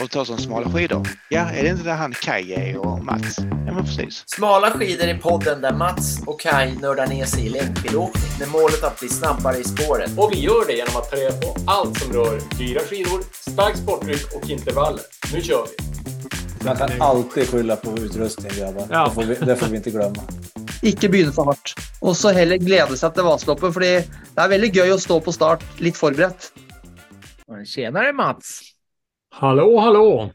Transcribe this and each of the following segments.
och tar som smala skidor. Ja, är det inte där han Kaj är och Mats? Ja, men precis. Smala skidor i podden där Mats och Kai nördar ner sig i längdskidåkning med målet att bli snabbare i spåret. Och vi gör det genom att ta reda på allt som rör dyra skidor, stark sportdryck och intervaller. Nu kör vi! Man kan alltid skylla på utrustning grabbar. Ja. Det, får vi, det får vi inte glömma. Ikke begynne for hardt. Og så heller glede seg til Vasaloppet, fordi det er veldig gøy å stå på start litt forberedt. Tjenare Mats! Hallå, hallå!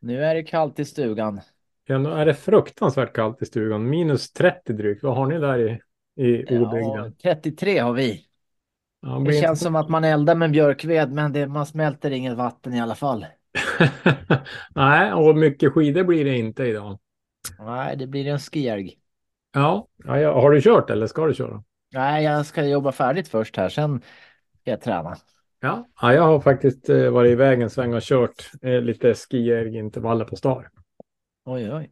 Nu är det kallt i stugan. Ja, nu är det fruktansvärt kallt i stugan. Minus 30 drygt. Vad har ni där i, i Ja, obygden? 33 har vi. Ja, Det känns inte- som att man eldar med björkved men det, man smälter inget vatten i alla fall. Nej, och mycket skidor blir det inte idag. Nej, det blir en. Ja, ja, ja, har du kört eller ska du köra? Nej, jag ska jobba färdigt först här, sen ska jag träna. Ja, ja jag har faktiskt eh, varit iväg en sväng och kört eh, lite skiergintervaller på star. Oj, oj.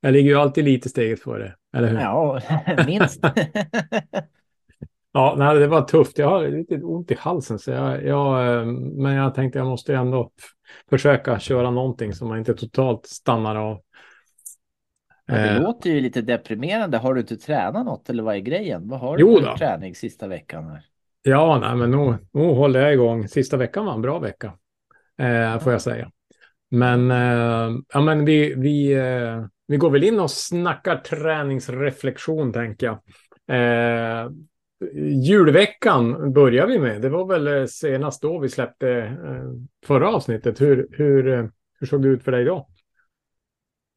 Jag ligger ju alltid lite steget före, eller hur? Ja, minst. Ja, nej, det var tufft. Jag har lite ont i halsen, så jag, jag, eh, men jag tänkte jag måste ändå försöka köra någonting så man inte totalt stannar av. Ja, Det Eh, låter ju lite deprimerande. Har du inte tränat något eller vad är grejen? Vad har du Jo för då. träning sista veckan? Här? Ja, nej, men nog, nog håller jag igång. Sista veckan var en bra vecka, eh, får jag säga. Men, eh, ja, men vi, vi, eh, vi går väl in och snackar träningsreflektion, tänker jag. Eh, julveckan börjar vi med. Det var väl eh, senast då vi släppte eh, förra avsnittet. Hur, hur, hur såg det ut för dig då?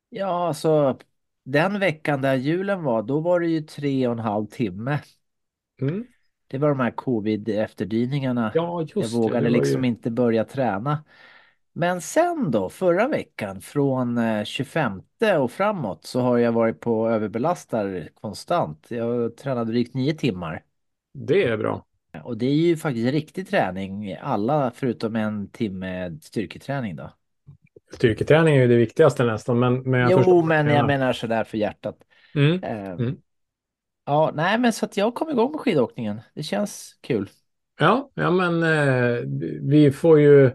Ja, alltså den veckan där julen var, då var det ju tre och en halv timme. Mm. Det var de här covid-efterdyningarna. Ja, just Jag det. vågade det ju- liksom inte börja träna. Men sen då, förra veckan, från eh, 25 och framåt så har jag varit på överbelastar konstant. Jag tränade drygt nio timmar. Det är bra. Och det är ju faktiskt riktig träning, alla förutom en timme styrketräning då. Styrketräning är ju det viktigaste nästan, men, men jag Jo, förstår. men Ja. jag menar sådär för hjärtat. Mm. Eh, Mm. Ja, nej, men så att jag kom igång med skidåkningen. Det känns kul. Ja, ja men eh, vi får ju...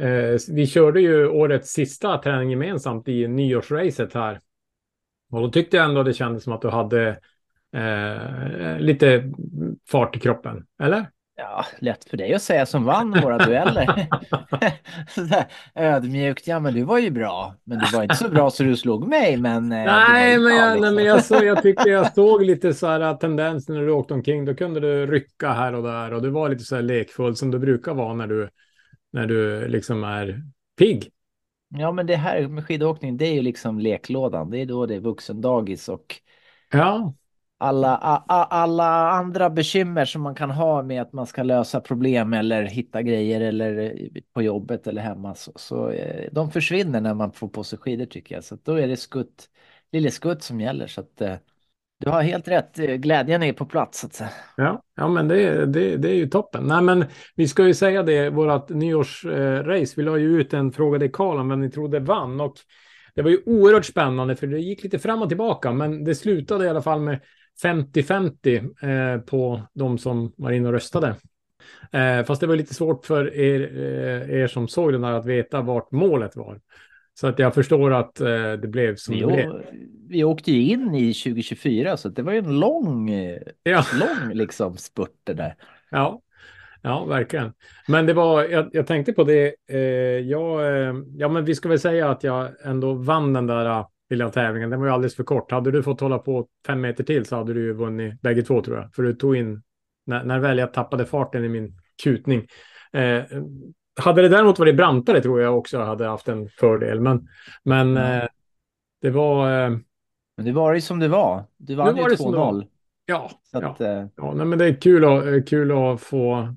Eh, vi körde ju årets sista träning gemensamt i nyårsracet här. Och då tyckte jag ändå det kändes som att du hade eh, lite fart i kroppen, eller? Ja, lätt för dig att säga som vann våra dueller. Ödmjukt, ja men du var ju bra. Men du var inte så bra så du slog mig, men... eh, Nej, men, jag, nej, men jag, så, jag tyckte jag såg lite så här tendenser när du åkte omkring. Då kunde du rycka här och där och du var lite så här lekfull som du brukar vara när du, när du liksom är pigg. Ja, men det här med skidåkning, det är ju liksom leklådan. Det är då det är vuxendagis och Ja, alla, a, a, alla andra bekymmer som man kan ha med att man ska lösa problem eller hitta grejer eller eh, på jobbet eller hemma. Så, så eh, de försvinner när man får på sig skidor tycker jag. Så att då är det skutt, lille skutt som gäller. Så att eh, du har helt rätt. Glädjen är på plats så att säga. Ja, ja men det, det, det är ju toppen. Nej, men vi ska ju säga det, vårt nyårsrace, vi la ju ut en fråga till Karl om vem ni trodde vann och det var ju oerhört spännande för det gick lite fram och tillbaka, men det slutade i alla fall med 50-50 eh, på de som var inne och röstade. Eh, fast det var lite svårt för er, eh, er som såg den där att veta vart målet var. Så att jag förstår att eh, det blev som Vi, det blev. vi åkte ju in i 2024 så det var ju en lång, eh, Ja. lång liksom spurt det där. Ja, ja, verkligen. Men det var, jag, jag tänkte på det, eh, jag, eh, ja men vi ska väl säga att jag ändå vann den där lilla tävlingen. Den var ju alldeles för kort. Hade du fått hålla på fem meter till så hade du ju vunnit bägge två tror jag. För du tog in, när, när väl jag tappade farten i min kutning. Eh, hade det däremot varit brantare tror jag också hade haft en fördel. Men, men Ja. eh, det var, eh, Men det var ju som det var. Du vann var ju det som det var. 2-0. ja, Så ja. att, eh, Ja, nej, men det är kul att, kul att få,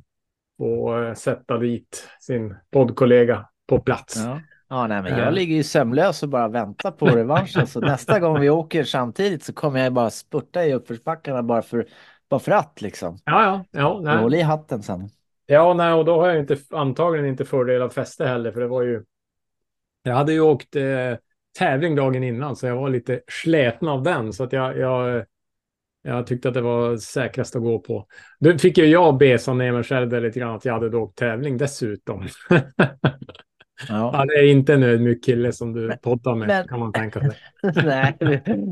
få eh, sätta dit sin poddkollega på plats. Ja. Ja, nej, men Eh. jag ligger ju sömnlös och bara väntar på revanschen. Så nästa gång vi åker samtidigt så kommer jag bara spurta i uppförsbackarna bara för, bara för att liksom. Ja, ja, ja, nej. håller i hatten sen. ja nej, och då har jag inte, antagligen inte fördel av fäste heller, för det var ju... Jag hade ju åkt eh, tävling dagen innan, så jag var lite släten av den, så att jag, jag, jag tyckte att det var säkrast att gå på. Då fick ju jag besa ner mig själv lite grann att jag hade åkt tävling dessutom. Ja. Det är inte en ödmjuk kille som du poddar med, men- kan man tänka sig. Nej,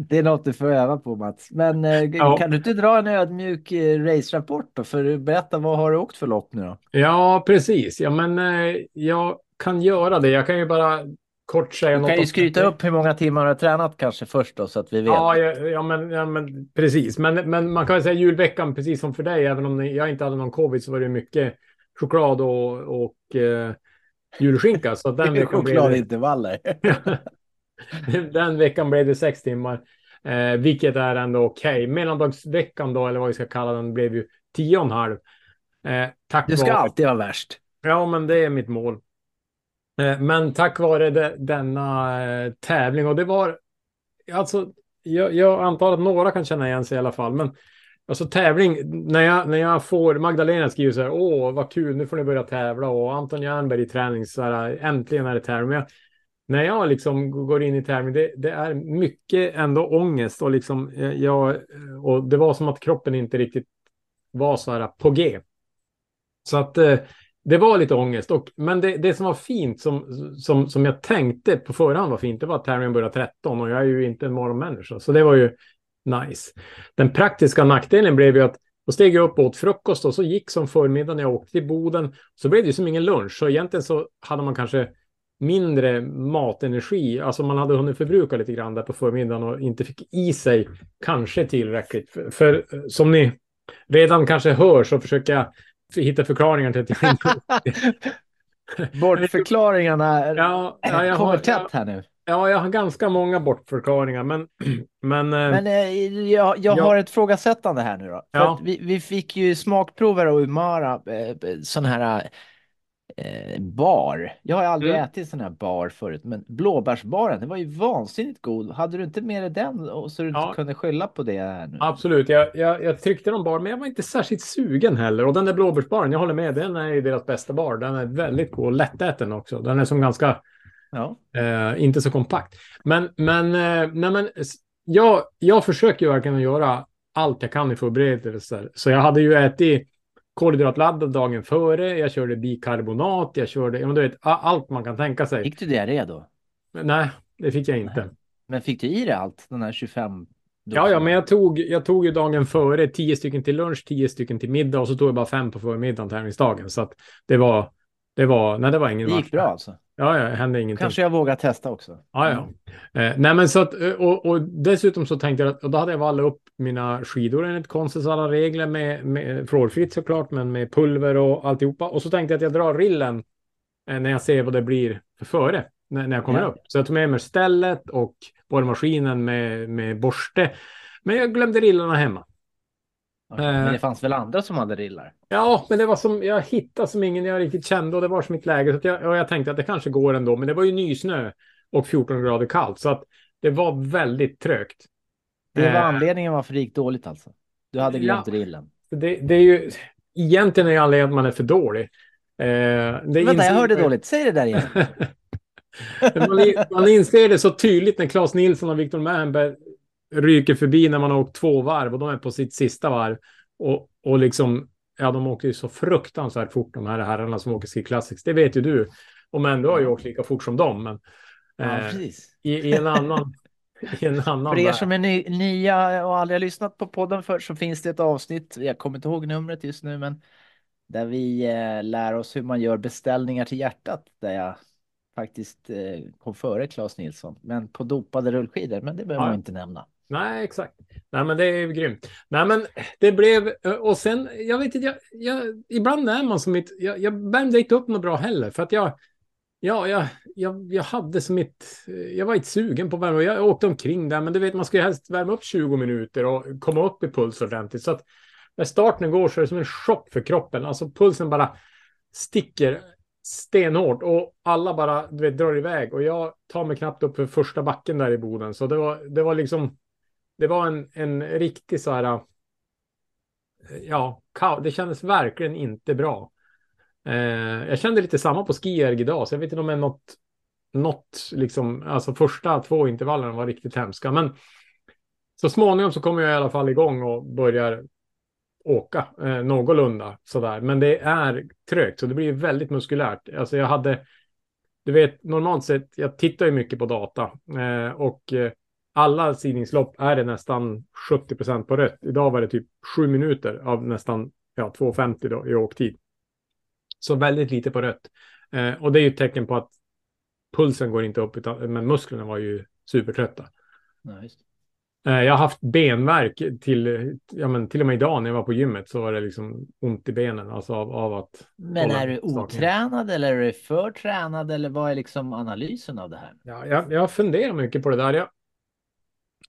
det är något du får öva på Mats. Men eh, Ja. kan du inte dra en ödmjuk eh, race-rapport då? För berätta, vad har du åkt för lopp nu då? Ja, precis. Ja, men eh, jag kan göra det. Jag kan ju bara kort säga Du något kan ju skryta upp hur många timmar du har tränat kanske först då, så att vi vet. Ja, ja, men, ja, men precis. Men, men man kan väl säga julveckan, precis som för dig, även om jag inte hade någon covid så var det mycket choklad och, och eh, julskinka. Så den veckan, blev det, Chokladintervaller. den veckan blev det sex timmar, eh, vilket är ändå okej. Mellandagsveckan då, eller vad vi ska kalla den, blev ju tio och en halv. Eh, tack Du ska vare- alltid vara värst. Ja, men det är mitt mål. Eh, Men tack vare det, denna eh, tävling och det var alltså. Jag, jag antar att några kan känna igen sig i alla fall, men alltså tävling när jag när jag får Magdalena skriver så här. Åh, vad kul, nu får ni börja tävla och Anton Jernberg i träning så här. Äntligen är det tävling. Men jag, när jag liksom går in i tävling, det, det är mycket ändå ångest och liksom eh, jag eh, och det var som att kroppen inte riktigt var så här på G. Så att eh, det var lite ångest. Och, men det, det som var fint, som, som, som jag tänkte på förhand var fint, det var att tävlingen började 13 och jag är ju inte en morgonmänniska. Så det var ju nice. Den praktiska nackdelen blev ju att då steg jag upp och åt frukost och så gick som förmiddag när jag åkte till Boden. Så blev det ju som ingen lunch. Så egentligen så hade man kanske mindre matenergi. Alltså man hade hunnit förbruka lite grann där på förmiddagen och inte fick i sig kanske tillräckligt. För, för eh, som ni redan kanske hör så försöker jag hitta förklaringar till att jag inte... Bortförklaringarna Ja, ja, jag kommer tätt här nu. Ja, jag har ganska många bortförklaringar, men... Men, eh, Men eh, jag, jag Ja. har ett frågasättande här nu då. För Ja. vi, vi fick ju smakprover av Umara, eh, sån här eh, bar. Jag har aldrig Mm. ätit sån här bar förut, men blåbärsbaren, det var ju vansinnigt god. Hade du inte med dig den och så du Ja. inte kunde skylla på det här nu? Absolut, jag, jag, jag tryckte någon bar, men jag var inte särskilt sugen heller. Och den där blåbärsbaren, jag håller med, den är ju deras bästa bar. Den är väldigt god och lättäten också. Den är som ganska, Ja. eh, inte så kompakt. Men, men, eh, nej men, jag, jag försöker ju verkligen göra allt jag kan i förberedelser. Så jag hade ju ätit kolhydratladdad dagen före, jag körde bikarbonat, jag körde, ja, men du vet, allt man kan tänka sig. Fick du diarré då? Nej, det fick jag inte. Men fick du i dig allt, den här 25? Ja, ja, men jag tog, jag tog ju dagen före 10 stycken till lunch, 10 stycken till middag och så tog jag bara fem på förmiddagen tävlingsdagen. Så att det var, det var, nej det var ingen Det gick match. bra alltså. Ja, ja, det hände ingenting. Kanske jag vågar testa också. Ja, ja. Eh, nej, men så att, eh, och, och dessutom så tänkte jag att, och då hade jag vallat upp mina skidor enligt konstens alla regler med, med frårfritt såklart, men med pulver och alltihopa. Och så tänkte jag att jag drar rillen eh, när jag ser vad det blir för före, när, när jag kommer Ja. upp. Så jag tog med mig stället och borrmaskinen med, med borste. Men jag glömde rillarna hemma. Okej, Eh. Men det fanns väl andra som hade rillar? Ja, men det var som, jag hittade som ingen jag riktigt kände och det var som mitt läge. Så jag, och jag tänkte att det kanske går ändå, men det var ju nysnö och 14 grader kallt. Så att det var väldigt trögt. Det var Eh. anledningen varför det gick dåligt alltså? Du hade glömt Ja. rillen? Det, det är ju, egentligen är anledningen att man är för dålig. Eh, Vänta, jag hörde dåligt. Säg det där igen. man inser det så tydligt när Claes Nilsson och Viktor Mernberg ryker förbi när man har åkt två varv och de är på sitt sista varv. Och, och liksom, ja, de åker ju så fruktansvärt fort de här herrarna som åker Ski Classics. Det vet ju du. Och men du har ju åkt lika fort som dem. Men Ja, eh, i, i en annan... I en annan För er som är ny, nya och aldrig har lyssnat på podden förr så finns det ett avsnitt, jag kommer inte ihåg numret just nu, men där vi eh, lär oss hur man gör beställningar till hjärtat, där jag faktiskt eh, kom före Claes Nilsson, men på dopade rullskidor, men det behöver Ja. man inte nämna. Nej, exakt. Nej, men det är ju grymt. Nej, men det blev... Eh, och sen, jag vet inte, jag, jag, ibland är man som mitt... Jag, jag värmde inte upp något bra heller, för att jag... Ja, jag, jag, jag hade som mitt... Eh, jag var inte sugen på att värma. Jag åkte omkring där, men du vet, man ska ju helst värma upp 20 minuter och komma upp i puls ordentligt. Så att när starten går så är det som en chock för kroppen. Alltså pulsen bara sticker stenhårt och alla bara du vet, drar iväg. Och jag tar mig knappt upp för första backen där i Boden. Så det var, det var liksom... Det var en, en riktig så här... Eh, ja, det kändes verkligen inte bra. Eh, jag kände lite samma på skierg idag, så jag vet inte om det är något, något liksom, alltså första två intervallerna var riktigt hemska. Men så småningom så kommer jag i alla fall igång och börjar åka eh, någorlunda sådär. Men det är trögt, så det blir väldigt muskulärt. Alltså jag hade du vet, normalt sett, jag tittar ju mycket på data eh, och eh, alla sidningslopp är det nästan 70 procent på rött. Idag var det typ sju minuter av nästan ja, 2,50 då i åktid. Så väldigt lite på rött. Eh, och det är ju ett tecken på att pulsen går inte upp, utan, men musklerna var ju supertrötta. Just. Eh, jag har haft benvärk till, ja, men till och med idag när jag var på gymmet så var det liksom ont i benen. Alltså av, av att... Men är du otränad eller är du för tränad eller vad är liksom analysen av det här? Ja, jag, jag funderar mycket på det där. Jag,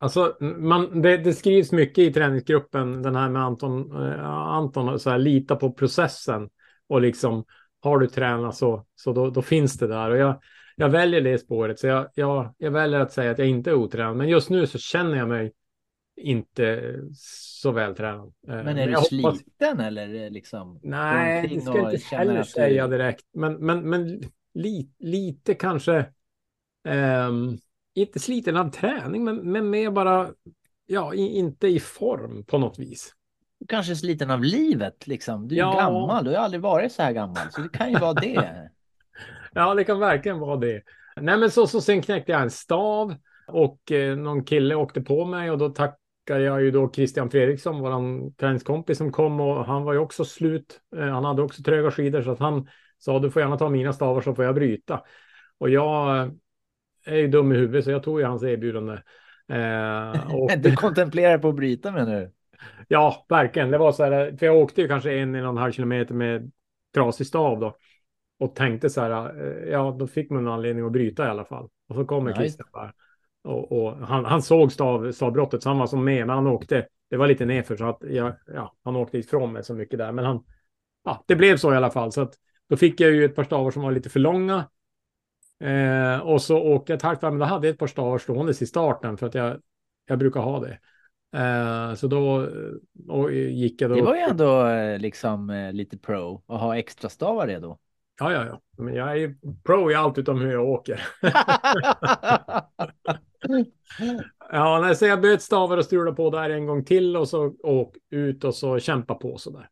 alltså, man, det, det skrivs mycket i träningsgruppen, den här med Anton, eh, Anton så här, lita på processen och liksom har du tränat så, så då, då finns det där. Och jag, jag väljer det spåret, så jag, jag, jag väljer att säga att jag inte är otränad. Men just nu så känner jag mig inte så vältränad. Eh, Men är du jag hoppas- sliten eller liksom? Nej, det ska jag inte heller att du- säga direkt. Men, men, men li, lite kanske, ehm, inte sliten av träning, men, men mer bara, ja, i, inte i form på något vis. Kanske sliten av livet liksom. Du är Ja. gammal, du har aldrig varit så här gammal. Så det kan ju vara det. Ja, det kan verkligen vara det. Nej, men så, så sen knäckte jag en stav och eh, någon kille åkte på mig och då tackar jag ju då Christian Fredriksson, våran träningskompis som kom och han var ju också slut. Eh, han hade också tröga skidor så att han sa du får gärna ta mina stavar så får jag bryta. Och jag är ju dum i huvudet så jag tog ju hans erbjudande. Eh, och, Du kontemplerar på att bryta med nu. Ja, verkligen. Det var så här, för jag åkte ju kanske en, en och en halv kilometer med trasig stav då. Och tänkte så här, eh, ja, då fick man en anledning att bryta i alla fall. Och så kommer Nice. Christian där. Och, och han, han såg stav, stavbrottet, så han var som med, men han åkte, det var lite nerför så att jag, ja, han åkte ifrån mig så mycket där. Men han, ja, det blev så i alla fall. Så att då fick jag ju ett par stavar som var lite för långa. Eh, och så åkte jag ett halvt varv, men då hade jag ett par stavar ståendes i starten för att jag, jag brukar ha det. Eh, så då eh, och gick jag då. Det var ju ändå eh, liksom eh, lite pro att ha extra stavar redo. Ja, ja, ja. Men jag är ju pro i allt utom hur jag åker. Ja, nej, så jag bytte stavar och strulade på där en gång till och så åk ut och så kämpa på så där.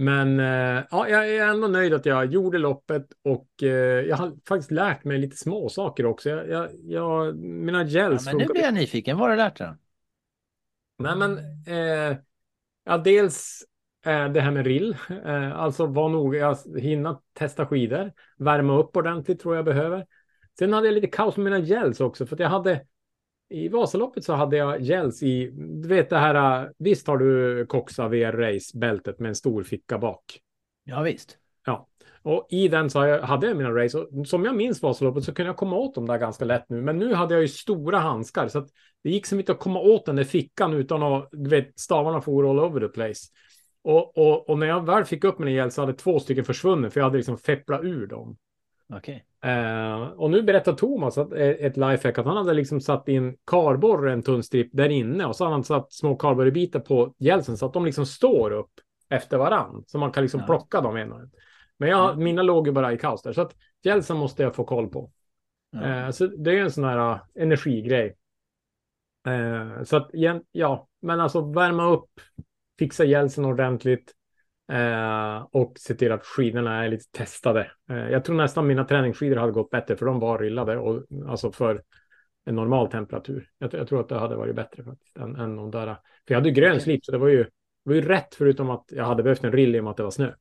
Men eh, ja, jag är ändå nöjd att jag gjorde loppet och eh, jag har faktiskt lärt mig lite små saker också. Jag, jag, jag, mina Ja, gels men nu blir jag nyfiken. Vad har du lärt dig? Nej, men eh, ja, dels eh, det här med rill, eh, alltså var nog, jag hinna testa skidor, värma upp ordentligt tror jag behöver. Sen hade jag lite kaos med mina gels också, för att jag hade i Vasaloppet så hade jag gels i, du vet det här, visst har du Coxa VR Race bältet med en stor ficka bak. Ja, visst. Och i den så jag- hade jag mina race och som jag minns Vasaloppet så kunde jag komma åt dem där ganska lätt nu. Men nu hade jag ju stora handskar så att det gick som inte att komma åt den där fickan utan att, du vet, stavarna for all over the place. Och, och, och när jag väl fick upp mina hjälp så hade två stycken försvunnit för jag hade liksom fepplat ur dem. Okej. Eh, och nu berättar Thomas att, eh, ett lifehack att han hade liksom satt in kardborre, en tunn stripp där inne och så hade han satt små kardborrebitar på hjälsen så att de liksom står upp efter varann. Så man kan liksom Ja. plocka dem en och en. Men jag, Mm. mina låg ju bara i kaos där. Så att hjälsen måste jag få koll på. Ja. Eh, så det är en sån här uh, energigrej. Så att ja, men alltså värma upp, fixa hjälsen ordentligt. Eh, och se till att skidorna är lite testade. Eh, jag tror nästan mina träningsskidor hade gått bättre för de var rillade och alltså för en normal temperatur. Jag, jag tror att det hade varit bättre faktiskt än, än de där. För jag hade ju grön slip så det var ju, det var ju rätt förutom att jag hade behövt en rill i och med att det var snö.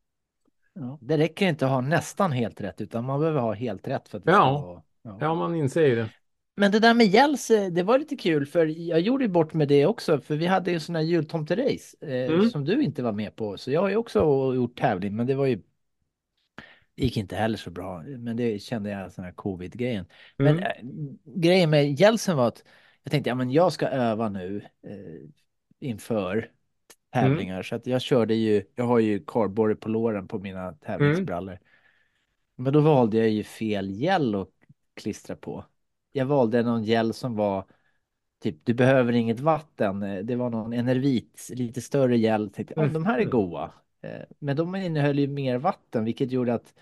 Ja. Det räcker inte att ha nästan helt rätt, utan man behöver ha helt rätt för att det Ja. ska vara... Ja. Ja, man inser ju det. Men det där med gälls, eh, det var lite kul för jag gjorde ju bort med det också för vi hade ju här jultomterace eh, Mm. som du inte var med på. Så jag har ju också gjort tävling men det var ju gick inte heller så bra. Men det kände jag sån här covid-grejen. Men Mm. eh, grejen med gälsen var att jag tänkte ja men jag ska öva nu eh, inför tävlingar så att jag körde ju, jag har ju kardborre på låren på mina tävlingsbrallor. Men då valde jag ju fel gel att klistra på. Jag valde någon gel som var typ, du behöver inget vatten. Eh, Det var någon Enervit, lite större gel. Tänkte, ja, de här är goa. Eh, Men de innehöll ju mer vatten, vilket gjorde att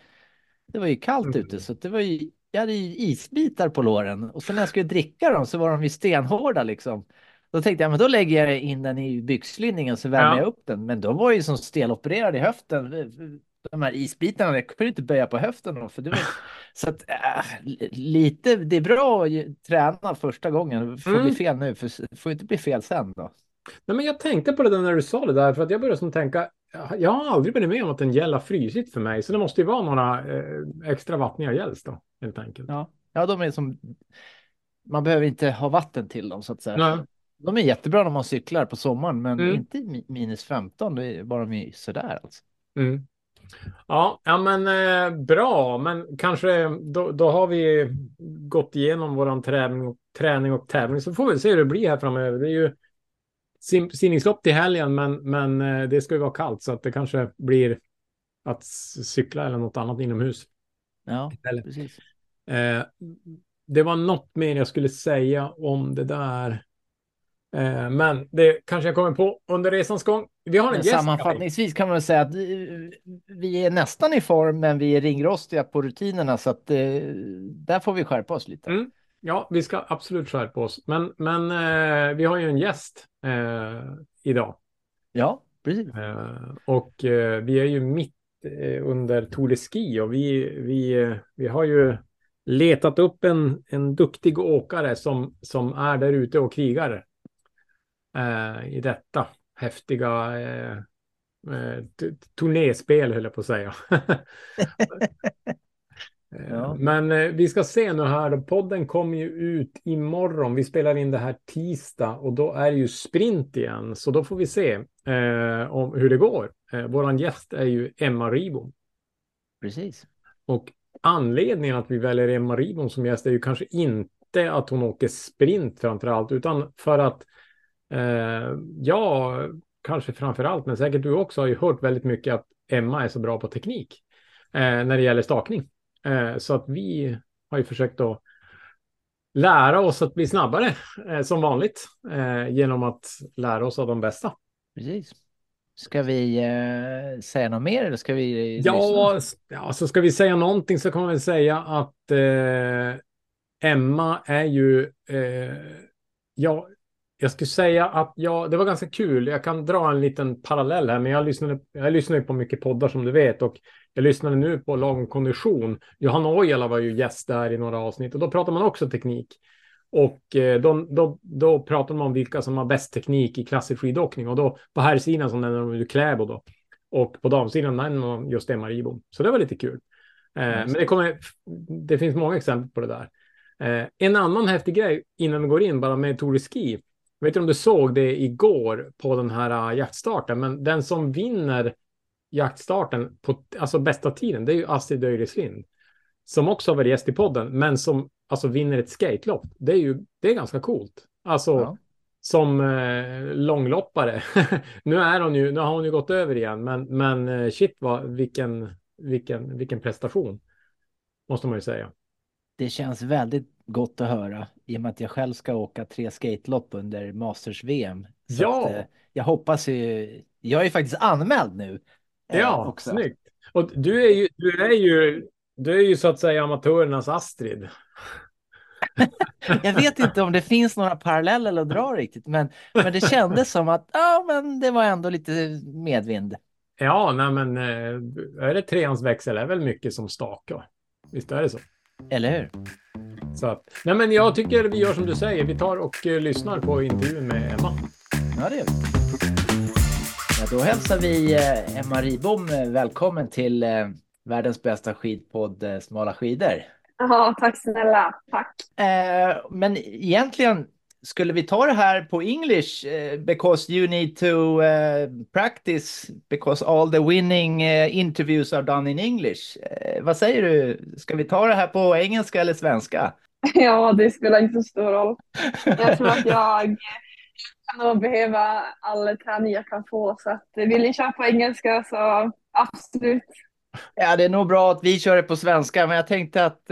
det var ju kallt Mm. ute. Så det var ju, jag hade ju isbitar på låren. Och sen när jag skulle dricka dem så var de ju stenhårda liksom. Då tänkte jag, men då lägger jag in den i byxlinningen så värmer Ja. jag upp den. Men de var ju som stelopererade i höften. De här isbitarna, kan du inte böja på höften då, för du. Så att äh, lite, det är bra att träna första gången. Det får Mm. bli fel nu, för det får inte bli fel sen då. Nej, men jag tänkte på det där när du sa det där, för att jag började som tänka, jag har aldrig varit med om att en gäll har frysit för mig, så det måste ju vara några eh, extra vattniga gälls då, helt enkelt. Ja, ja de är som... Man behöver inte ha vatten till dem så att säga. Nej. De är jättebra när man cyklar på sommaren, men Mm. inte minus 15, det är bara sådär alltså. Mm. Ja, ja, men eh, bra, men kanske då, då har vi gått igenom våran träning träning och tävling, så får vi se hur det blir här framöver. Det är ju sim, simningslopp till helgen, men, men eh, det ska ju vara kallt, så att det kanske blir att cykla eller något annat inomhus. Ja, Eller- precis. Eh, det var något mer jag skulle säga om det där. Eh, men det kanske jag kommer på under resans gång. Vi har en Men gäst. sammanfattningsvis kan man säga att vi är nästan i form, men vi är ringrostiga på rutinerna, så att eh, där får vi skärpa oss lite. Mm. Ja, vi ska absolut skärpa oss. Men, men eh, vi har ju en gäst eh, idag. Ja, precis. Och vi är ju mitt under Tour de Ski och vi, vi, vi har ju letat upp en, en duktig åkare som, som är där ute och krigar eh, i detta häftiga eh, eh, turnéspel, höll jag på att säga. Eh, Ja. Men eh, vi ska se nu här, podden kommer ju ut imorgon. Vi spelar in det här tisdag och då är det ju sprint igen. Så då får vi se om hur det går. Eh, våran gäst är ju Emma Ribom. precis. Och anledningen att vi väljer Emma Ribom som gäst är ju kanske inte att hon åker sprint framför allt, utan för att eh, ja, kanske framför allt, men säkert du också har ju hört väldigt mycket att Emma är så bra på teknik eh, när det gäller stakning. Eh, så att vi har ju försökt att lära oss att bli snabbare eh, som vanligt eh, genom att lära oss av de bästa. precis. Ska vi eh, säga något mer eller ska vi Ja, lyssna? ja, så ska vi säga någonting så kan man väl säga att eh, Emma är ju, eh, ja, jag skulle säga att ja, det var ganska kul. Jag kan dra en liten parallell här, men jag lyssnade, jag lyssnade på mycket poddar som du vet och jag lyssnade nu på Lagom kondition. Johanna Ojala var ju gäst där i några avsnitt och då pratar man också teknik. Och eh, då, då, då pratar man om vilka som har bäst teknik i klassisk skidåkning och då på här sidan så nämner de ju Kläbo då. Och på damsidan nämner man just Emma Ribom. Så det var lite kul. Eh, men det, kommer, det finns många exempel på det där. Eh, en annan häftig grej innan vi går in bara med Tour de Ski. Jag vet inte om du såg det igår på den här uh, jaktstarten, men den som vinner jaktstarten på alltså bästa tiden, det är ju Astrid Öjreslind. Som också har varit gäst i podden, men som alltså vinner ett skatelopp. Det är ju det är ganska coolt. Alltså Ja. som eh, långloppare. nu är hon ju, nu har hon ju gått över igen, men, men eh, shit vad, vilken, vilken, vilken prestation. Måste man ju säga. Det känns väldigt gott att höra i och med att jag själv ska åka tre skatelopp under Masters-VM. Ja. att, eh, jag hoppas ju, jag är faktiskt anmäld nu. eh, Ja, också. snyggt. Och du är ju, du är ju, du är ju så att säga amatörernas Astrid. Jag vet inte om det finns några paralleller att dra riktigt, men, men det kändes som att ja, men det var ändå lite medvind. Ja, nej men eh, är det treans växel är väl mycket som stakar. Visst är det så. Eller hur? så att, nej men jag tycker vi gör som du säger. Vi tar och eh, lyssnar på intervjun med Emma. Ja, det gör vi. Ja, då hälsar vi eh, Emma Ribom eh, välkommen till eh, världens bästa skidpodd eh, Smala skidor. Ja, tack snälla. Tack. Eh, men egentligen skulle vi ta det här på English eh, because you need to eh, practice because all the winning eh, interviews are done in English. Eh, vad säger du? Ska vi ta det här på engelska eller svenska? Ja, det spelar inte så stor roll. Jag tror att jag kan nog behöva all träning jag kan få. Så att vill ni köra på engelska så absolut. Ja, det är nog bra att vi kör det på svenska, men jag tänkte att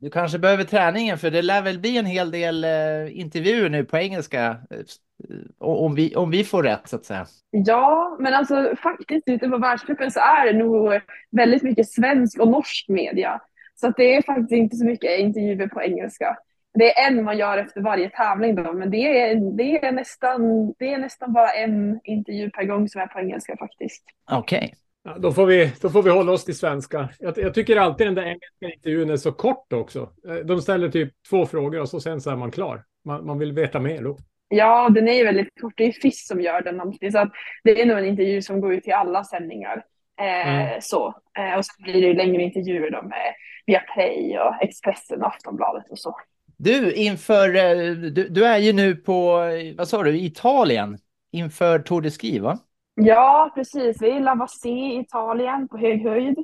du kanske behöver träningen för det lär väl bli en hel del eh, intervjuer nu på engelska. eh, om, vi, om vi får rätt så att säga. Ja, men alltså faktiskt ute på världscupen så är det nog väldigt mycket svensk och norsk media. Så att det är faktiskt inte så mycket intervjuer på engelska. Det är en man gör efter varje tävling då, men det är, det är, nästan, det är nästan bara en intervju per gång som är på engelska faktiskt. Okej. Ja, då, får vi, då får vi hålla oss till svenska. Jag, jag tycker alltid den där engelska intervjun är så kort också. Eh, de ställer typ två frågor och så sen så är man klar. Man, man vill veta mer då. Ja, den är ju väldigt kort. Det är FIS som gör den alltid. Så att det är nog en intervju som går ut till alla sändningar. Eh, Mm. så. Eh, och sen blir det ju längre intervjuer då med Viaplay och Expressen och Aftonbladet och så. Du, inför, eh, du, du är ju nu på, eh, vad sa du, Italien inför Tour de Ski, va? Ja, precis. Vi är i Lavassé i Italien på hög höjd.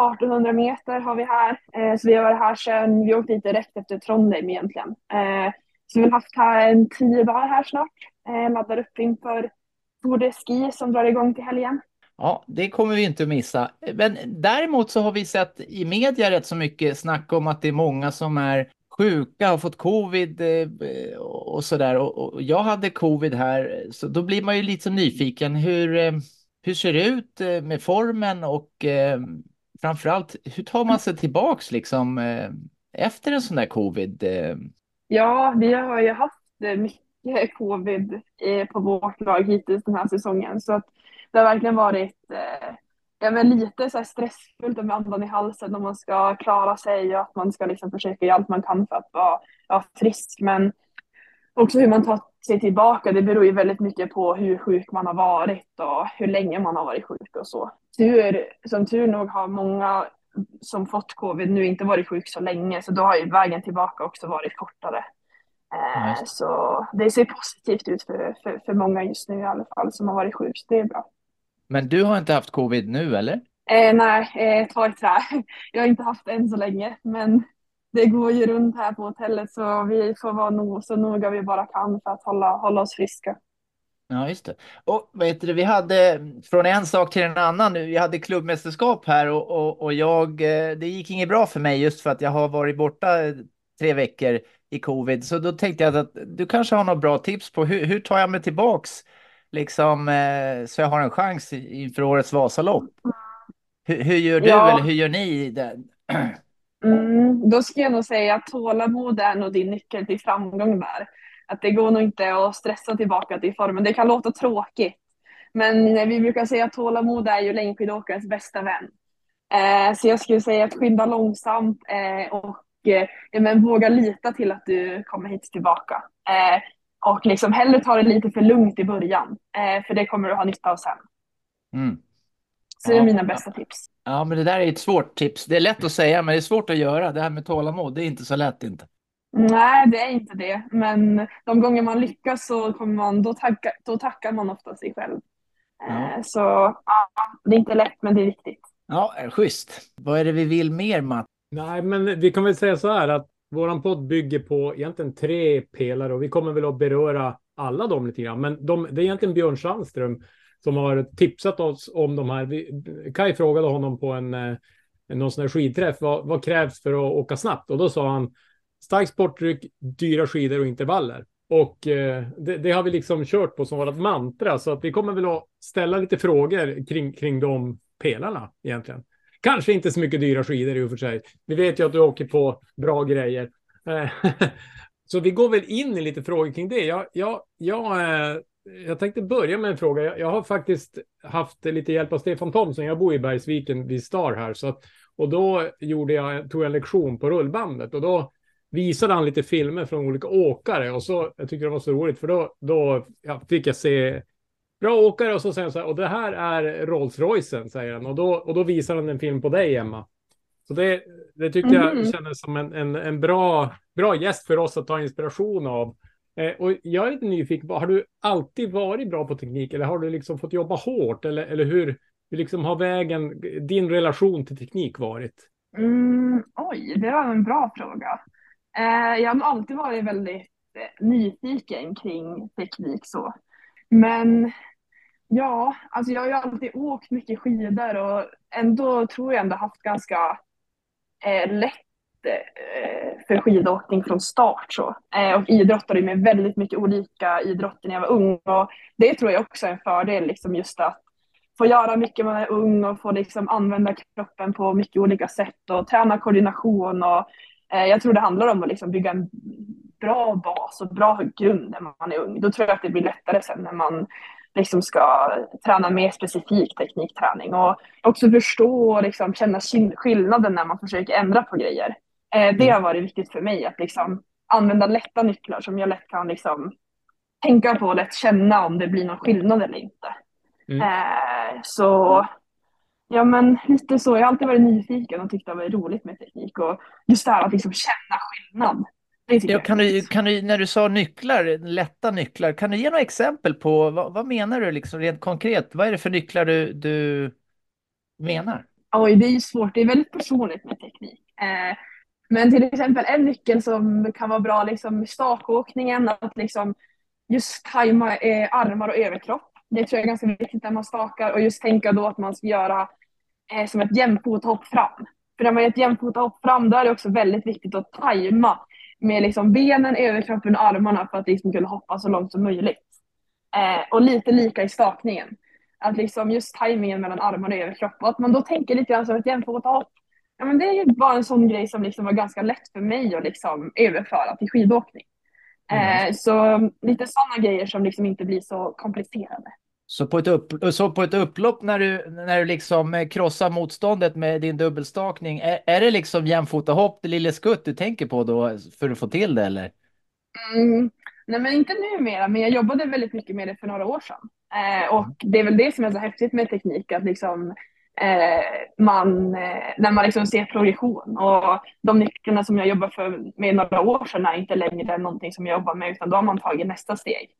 1800 meter har vi här. Eh, så vi har varit här sedan, vi åkte dit direkt efter Trondheim egentligen. Eh, så vi har haft här en tio dagar här snart. Eh, laddar upp inför Tour de Ski som drar igång till helgen. Ja, det kommer vi inte att missa. Men däremot så har vi sett i media rätt så mycket snack om att det är många som är sjuka, har fått covid eh, och sådär. Och, och jag hade covid här, så då blir man ju lite så nyfiken. Hur, eh, hur ser det ut eh, med formen och framförallt hur tar man sig tillbaks liksom efter en sån där covid? Ja, vi har ju haft mycket covid på vårt lag hittills den här säsongen. Så att det har verkligen varit ja, men lite så här stressfullt med andan i halsen om man ska klara sig och att man ska liksom försöka göra allt man kan för att vara ja, frisk. Men också hur man tar sig tillbaka, det beror ju väldigt mycket på hur sjuk man har varit och hur länge man har varit sjuk och så. Tur, som tur nog har många som fått covid nu inte varit sjuk så länge, så då har ju vägen tillbaka också varit kortare. Eh, så det ser positivt ut för, för, för många just nu i alla fall som har varit sjuk, så det är bra. Men du har inte haft covid nu eller? Eh, nej, eh, ta trä. Jag har inte haft det än så länge, men det går ju runt här på hotellet så vi får vara nog, så noga vi bara kan för att hålla, hålla oss friska. Ja, just det. Och heter det, vi hade från en sak till en annan nu. Vi hade klubbmästerskap här och, och, och jag, eh, det gick inget bra för mig just för att jag har varit borta eh, tre veckor i covid. Så då tänkte jag att du kanske har några bra tips på hur, hur tar jag mig tillbaks liksom eh, så jag har en chans inför årets Vasalopp. Hur, hur gör du Ja. eller hur gör ni? Där? Mm, då ska jag nog säga att tålamod är nog din nyckel till framgång där. Att det går nog inte att stressa tillbaka till formen. Det kan låta tråkigt, men vi brukar säga att tålamod är ju längdskidåkarens bästa vän. Eh, så jag skulle säga att skynda långsamt eh, och eh, men våga lita till att du kommer hit tillbaka. Eh, och liksom hellre ta det lite för lugnt i början, eh, för det kommer du ha nytta av sen. Mm. Så det är Ja. mina bästa tips. Ja, men det där är ett svårt tips. Det är lätt att säga, men det är svårt att göra. Det här med tålamod, det är inte så lätt inte. Nej, det är inte det. Men de gånger man lyckas så kommer man, då, tacka, då tackar man ofta sig själv. Ja. Eh, Så ja, det är inte lätt, men det är viktigt. Ja, schysst. Vad är det vi vill mer, Matt? Nej, men vi kan väl säga så här att våran podd bygger på egentligen tre pelare och vi kommer väl att beröra alla dem lite grann. Men de, det är egentligen Björn Sandström som har tipsat oss om de här. Vi, Kai frågade honom på en, eh, någon sån här skidträff vad, vad krävs för att åka snabbt? Och då sa han starkt sporttryck, dyra skidor och intervaller. Och eh, det, det har vi liksom kört på som vårt mantra så att vi kommer väl att ställa lite frågor kring, kring de pelarna egentligen. Kanske inte så mycket dyra skidor i och för sig. Vi vet ju att du åker på bra grejer. Eh, så vi går väl in i lite frågor kring det. Jag, jag, jag, eh, jag tänkte börja med en fråga. Jag, jag har faktiskt haft lite hjälp av Stefan Thomsson. Jag bor i Bergsviken vid Star här. Så att, och då gjorde jag, tog jag en lektion på rullbandet och då visade han lite filmer från olika åkare och så, jag tycker det var så roligt för då, då ja, fick jag se bra åkare och så säger han så här, och det här är Rolls Roycen, säger han. Och då, och då visar han en film på dig, Emma. Så det, det tyckte jag Mhm. kändes som en, en, en bra, bra gäst för oss att ta inspiration av. Eh, och jag är lite nyfiken har du alltid varit bra på teknik eller har du liksom fått jobba hårt? Eller, eller hur, hur liksom har vägen, din relation till teknik varit? Mm, oj, det var en bra fråga. Eh, jag har alltid varit väldigt eh, nyfiken kring teknik så. Men ja, alltså jag har ju alltid åkt mycket skidor och ändå tror jag ändå haft ganska eh, lätt eh, för skidåkning från start. Så. Eh, och idrottade med väldigt mycket olika idrotter när jag var ung. Och det tror jag också är en fördel, liksom just att få göra mycket när man är ung och få liksom använda kroppen på mycket olika sätt och träna koordination. Och, eh, jag tror det handlar om att liksom bygga en bra bas och bra grund när man är ung. Då tror jag att det blir lättare sen när man liksom ska träna mer specifik teknikträning och också förstå och liksom känna skillnaden när man försöker ändra på grejer. Eh, det har varit viktigt för mig att liksom använda lätta nycklar som jag lätt kan liksom tänka på och lätt känna om det blir någon skillnad eller inte. Mm. Eh, så ja men lite så, jag har alltid varit nyfiken och tyckt det varit roligt med teknik och just det här att liksom känna skillnad. Är kan, du, kan du, när du sa nycklar, lätta nycklar, kan du ge några exempel på vad, vad menar du liksom rent konkret? Vad är det för nycklar du, du menar? Oj, det är ju svårt. Det är väldigt personligt med teknik. Eh, men till exempel en nyckel som kan vara bra liksom, stakåkningen, att liksom just tajma eh, armar och överkropp. Det tror jag är ganska viktigt när man stakar och just tänka då att man ska göra eh, som ett jämfothopp fram. För när man gör ett jämfothopp fram då är det också väldigt viktigt att tajma med liksom benen, överkroppen och armarna för att liksom kunna hoppa så långt som möjligt. Eh, och lite lika i stakningen. Att liksom just tajmingen mellan armarna och överkropp och att man då tänker lite grann som ett jämfothopp. Ja, men det är ju bara en sån grej som liksom var ganska lätt för mig att liksom överföra till skidåkning. Eh, så lite sådana grejer som liksom inte blir så komplicerade. Så på ett, upp, så på ett upplopp när du, när du liksom eh, krossar motståndet med din dubbelstakning, är, är det liksom jämfota hopp, det lille skutt du tänker på då för att få till det eller? Mm. Nej men inte numera, men jag jobbade väldigt mycket med det för några år sedan. Eh, och det är väl det som är så häftigt med teknik, att liksom eh, man, eh, när man liksom ser progression och de nycklarna som jag jobbar för med några år sedan är inte längre någonting som jag jobbar med utan då har man tagit nästa steg.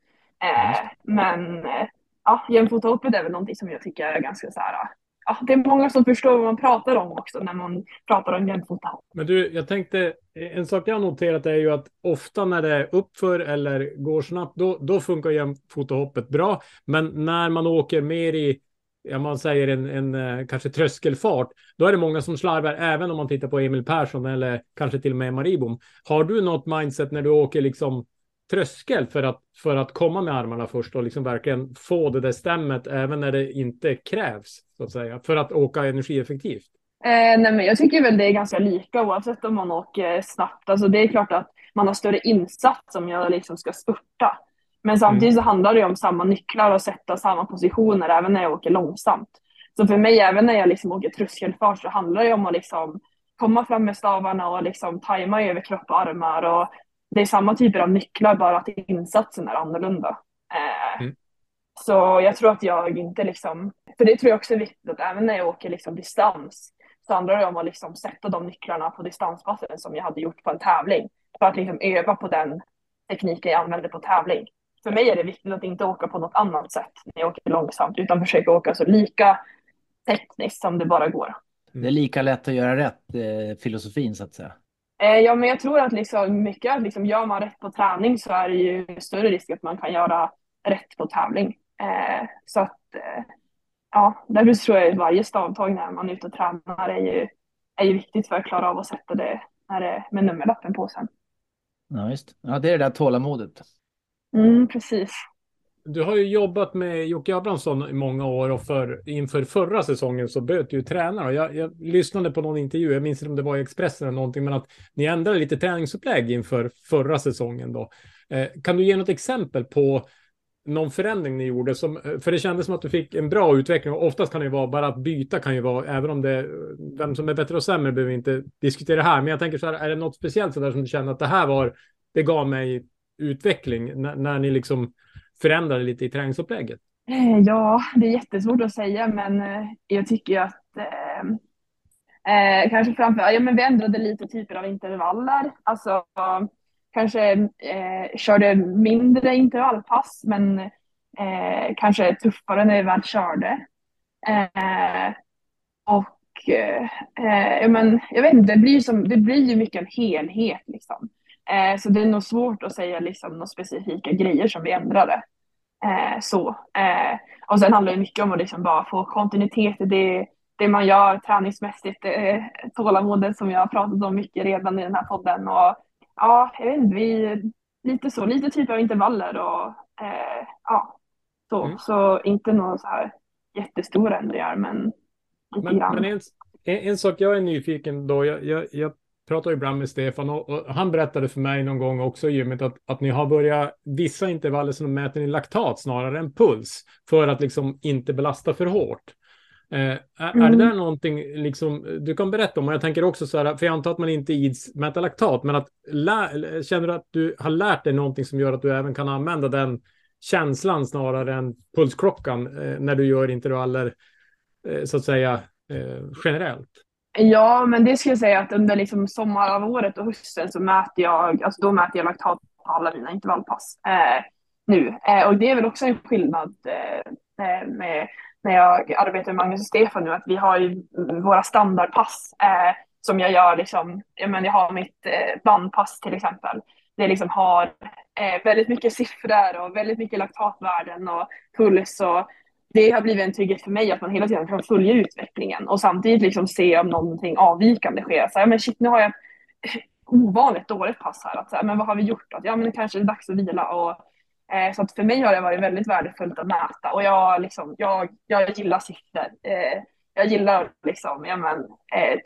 Eh, men eh, ja, jämfotahoppet är väl någonting som jag tycker är ganska så här, ja, det är många som förstår vad man pratar om också när man pratar om jämfotahopp. Men du, jag tänkte, en sak jag har noterat är ju att ofta när det är uppför eller går snabbt, då, då funkar jämfotahoppet bra. Men när man åker mer i, ja man säger en, en eh, kanske tröskelfart, då är det många som slarvar, även om man tittar på Emil Persson eller kanske till och med Maribom. Har du något mindset när du åker liksom tröskel för att, för att komma med armarna först och liksom verkligen få det där stämmet även när det inte krävs, så att säga, för att åka energieffektivt? Eh, nej men jag tycker väl det är ganska lika oavsett om man åker snabbt. Alltså det är klart att man har större insats om jag liksom ska spurta. Men samtidigt så handlar det ju om samma nycklar och sätta samma positioner även när jag åker långsamt. Så för mig, även när jag liksom åker tröskelfart så handlar det om att liksom komma fram med stavarna och liksom tajma över kropp och armar. Och det är samma typer av nycklar, bara att insatsen är annorlunda. Eh, Mm. Så jag tror att jag inte liksom, för det tror jag också är viktigt att även när jag åker liksom distans så handlar det om att liksom sätta de nycklarna på distanspassen som jag hade gjort på en tävling. För att liksom öva på den tekniken jag använder på tävling. För mig är det viktigt att inte åka på något annat sätt när jag åker långsamt utan försöka åka så lika tekniskt som det bara går. Det är lika lätt att göra rätt, eh, filosofin så att säga. Eh, ja, men jag tror att liksom mycket, liksom gör man rätt på träning så är det ju större risk att man kan göra rätt på tävling. Eh, så att, eh, ja, därför tror jag att varje stavtag när man är ute och tränar är ju, är ju viktigt för att klara av att sätta det när det, med nummerlappen på sen. Ja, just. Ja, det är det där tålamodet. Mm, precis. Du har ju jobbat med Jocke Abrahamsson i många år och för, inför förra säsongen så böt du tränare. Jag, jag lyssnade på någon intervju, jag minns inte om det var i Expressen eller någonting, men att ni ändrade lite träningsupplägg inför förra säsongen då. Eh, kan du ge något exempel på någon förändring ni gjorde? Som, eh, för det kändes som att du fick en bra utveckling och oftast kan det ju vara bara att byta kan ju vara, även om det, vem som är bättre och sämre behöver vi inte diskutera här, men jag tänker så här, är det något speciellt så där som du känner att det här var, det gav mig utveckling när, när ni liksom förändrade lite i träningsupplägget? Eh, ja, det är jättesvårt att säga, men eh, jag tycker ju att eh, eh, kanske framför ja, men vi ändrade lite typer av intervaller. Alltså kanske eh, körde mindre intervallpass, men eh, kanske tuffare när vi väl körde. Eh, och eh, eh ja, men, jag vet inte, det blir, som, det blir ju mycket en helhet liksom. Eh, så det är nog svårt att säga liksom några specifika grejer som vi ändrade. Eh, så. Eh, och sen handlar det mycket om att liksom bara få kontinuitet i det, det man gör träningsmässigt. Eh, tålamodet som jag har pratat om mycket redan i den här podden. Och, ja, jag vet inte, vi, lite så, lite typer av intervaller och eh, ja, så. Mm. Så inte några så här jättestora ändringar, men lite Men, grann. men en, en, en sak jag är nyfiken då, jag, jag, jag pratar ibland med Stefan och, han berättade för mig någon gång också i gymmet att, att ni har börjat vissa intervaller som mäter ni laktat snarare än puls för att liksom inte belasta för hårt. Eh, är, mm. är, det där någonting liksom, du kan berätta om? Och jag tänker också så här, för jag antar att man inte ids mäta laktat, men att lä, känner du att du har lärt dig någonting som gör att du även kan använda den känslan snarare än pulsklockan eh, när du gör intervaller eh, så att säga eh, generellt? Ja, men det skulle jag säga att under liksom sommarhalvåret och hösten så mäter jag, alltså då mäter jag laktat på alla mina intervallpass eh, nu. Eh, och det är väl också en skillnad eh, eh, med när jag arbetar med Magnus och Stefan nu, att vi har ju våra standardpass eh, som jag gör liksom, jag, menar, jag har mitt eh, bandpass till exempel. Det liksom har eh, väldigt mycket siffror och väldigt mycket laktatvärden och puls och det har blivit en trygghet för mig att man hela tiden kan följa utvecklingen och samtidigt liksom se om någonting avvikande sker. Så, här, men shit, nu har jag ovanligt dåligt pass här. Att, så, men vad har vi gjort? Att, ja, men det kanske är dags att vila. Och, eh, så att för mig har det varit väldigt värdefullt att mäta och jag, liksom, jag, jag gillar siffror. Eh, jag gillar liksom, ja, men, eh,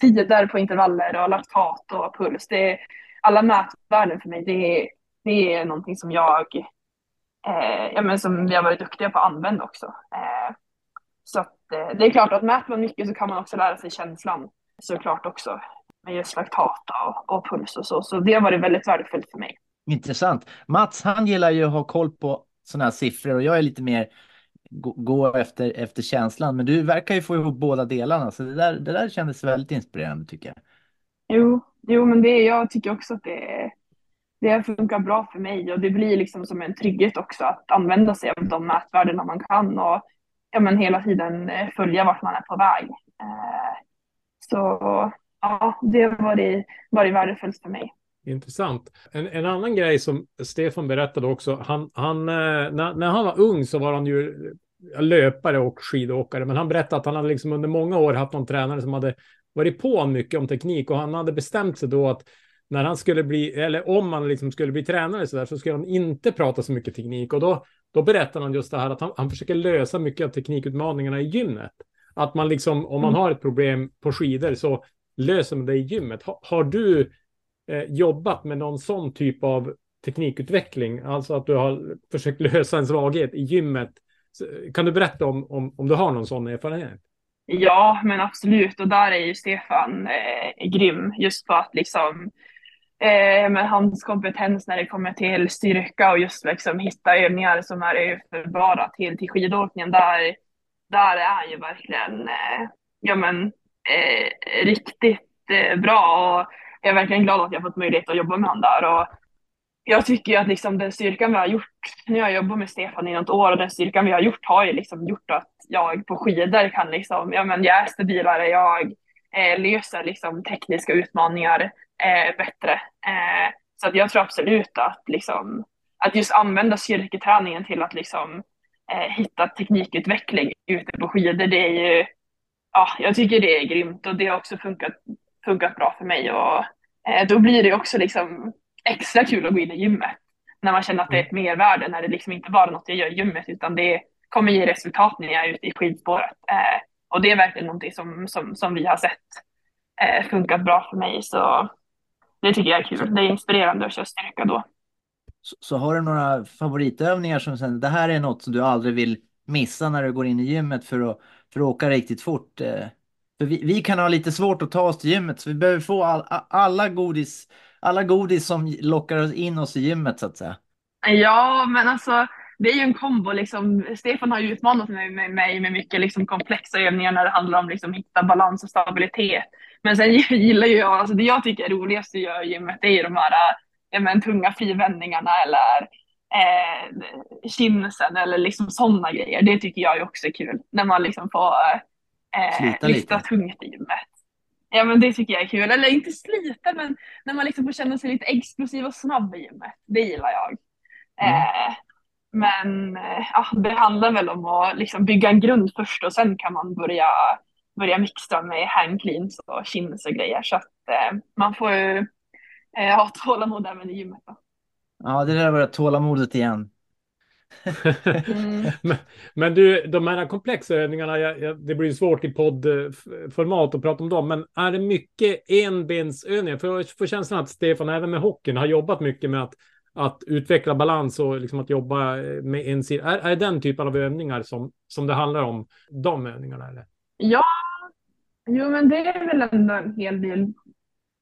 tider på intervaller och laktat och puls. Det, alla mätvärden för mig, det, det är någonting som jag eh, ja, men som vi har varit duktiga på att använda också. Eh, så att, eh, det är klart att mäter man mycket så kan man också lära sig känslan såklart också med just laktat och, och puls och så. Så det har varit väldigt värdefullt för mig. Intressant. Mats, han gillar ju att ha koll på sådana här siffror och jag är lite mer gå, efter, efter känslan. Men du verkar ju få ihop båda delarna, så det där, det där kändes väldigt inspirerande tycker jag. Jo, jo men det, jag tycker också att det är det funkar bra för mig och det blir liksom som en trygghet också att använda sig av de mätvärdena man kan och ja, men hela tiden eh, följa vart man är på väg. Eh, så ja, det har varit, varit värdefullt för mig. Intressant. En, en annan grej som Stefan berättade också, han, han, eh, när, när han var ung så var han ju löpare och skidåkare, men han berättade att han hade liksom under många år haft någon tränare som hade varit på mycket om teknik och han hade bestämt sig då att när han skulle bli, eller om han liksom skulle bli tränare så där, så skulle han inte prata så mycket teknik. Och då, då berättar han just det här att han, han försöker lösa mycket av teknikutmaningarna i gymmet. Att man liksom, om man mm. har ett problem på skidor så löser man det i gymmet. Har, har du eh, jobbat med någon sån typ av teknikutveckling? Alltså att du har försökt lösa en svaghet i gymmet. Kan du berätta om, om, om du har någon sån erfarenhet? Ja, men absolut. Och där är ju Stefan eh, grym just på att liksom Eh, med hans kompetens när det kommer till styrka och just liksom hitta övningar som är överförbara till, till skidåkningen. Där, där är han ju verkligen eh, ja, men, eh, riktigt eh, bra och jag är verkligen glad att jag fått möjlighet att jobba med honom där. Och jag tycker ju att liksom den styrkan vi har gjort, nu har jag jobbat med Stefan i något år och den styrkan vi har gjort har ju liksom gjort att jag på skidor kan liksom, ja men jag är stabilare, jag eh, löser liksom tekniska utmaningar eh, bättre. Eh, så att jag tror absolut att, liksom, att just använda styrketräningen till att liksom, eh, hitta teknikutveckling ute på skidor, det är ju, ja, jag tycker det är grymt och det har också funkat, funkat bra för mig. Och, eh, då blir det också liksom extra kul att gå in i gymmet när man känner att det är ett mervärde, när det liksom inte bara är något jag gör i gymmet utan det kommer ge resultat när jag är ute i skidspåret. Eh, och det är verkligen någonting som, som, som vi har sett eh, funkat bra för mig. Så det tycker jag är kul. Det är inspirerande att köra styrka då. Så, så, har du några favoritövningar som sen, det här är något som du aldrig vill missa när du går in i gymmet för att, för att åka riktigt fort? Eh, för vi, vi kan ha lite svårt att ta oss till gymmet så vi behöver få all, alla, godis, alla godis som lockar oss in oss i gymmet så att säga. Ja, men alltså det är ju en kombo. Liksom. Stefan har ju utmanat mig med, mig med mycket liksom, komplexa övningar när det handlar om liksom, hitta balans och stabilitet. Men sen gillar ju jag, alltså det jag tycker är roligast att göra i gymmet, det är ju de här ja, men, tunga frivändningarna eller eh, kinsen eller liksom sådana grejer. Det tycker jag ju också är kul när man liksom får eh, lyfta tungt i gymmet. Ja men det tycker jag är kul. Eller inte slita men när man liksom får känna sig lite explosiv och snabb i gymmet. Det gillar jag. Mm. Eh, men eh, ja, det handlar väl om att liksom bygga en grund först och sen kan man börja börja mixa med handcleans och chins och grejer. Så att eh, man får ju eh, ha tålamod även i gymmet. Då. Ja, det där var tålamodet igen. Mm. men, men du, de här komplexa övningarna, jag, jag, det blir svårt i poddformat att prata om dem, men är det mycket enbensövningar? För jag får känslan att Stefan, även med hockeyn, har jobbat mycket med att, att utveckla balans och liksom att jobba med en sida. Är, är det den typen av övningar som, som det handlar om, de övningarna? Eller? Ja, jo men det är väl ändå en hel del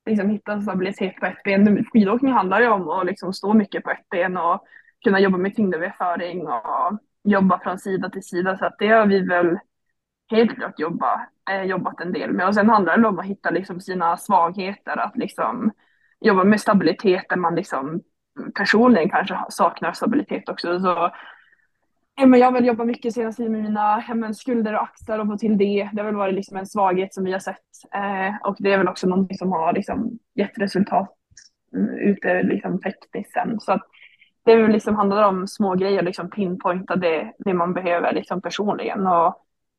liksom hitta stabilitet på ett ben. Skidåkning handlar ju om att liksom stå mycket på ett ben och kunna jobba med tyngdöverföring och jobba från sida till sida. Så att det har vi väl helt klart jobba, eh, jobbat en del med. Och sen handlar det om att hitta liksom sina svagheter, att liksom jobba med stabilitet där man liksom personligen kanske saknar stabilitet också. Så, men jag har väl jobbat mycket senaste tiden med mina men skulder och axlar och få till det. Det har väl varit liksom en svaghet som vi har sett. Eh, och det är väl också någonting som har liksom gett resultat mm, ute liksom tekniskt sen. Så att det är väl liksom handlar om små grejer, liksom pinpointa det, det man behöver liksom personligen. Och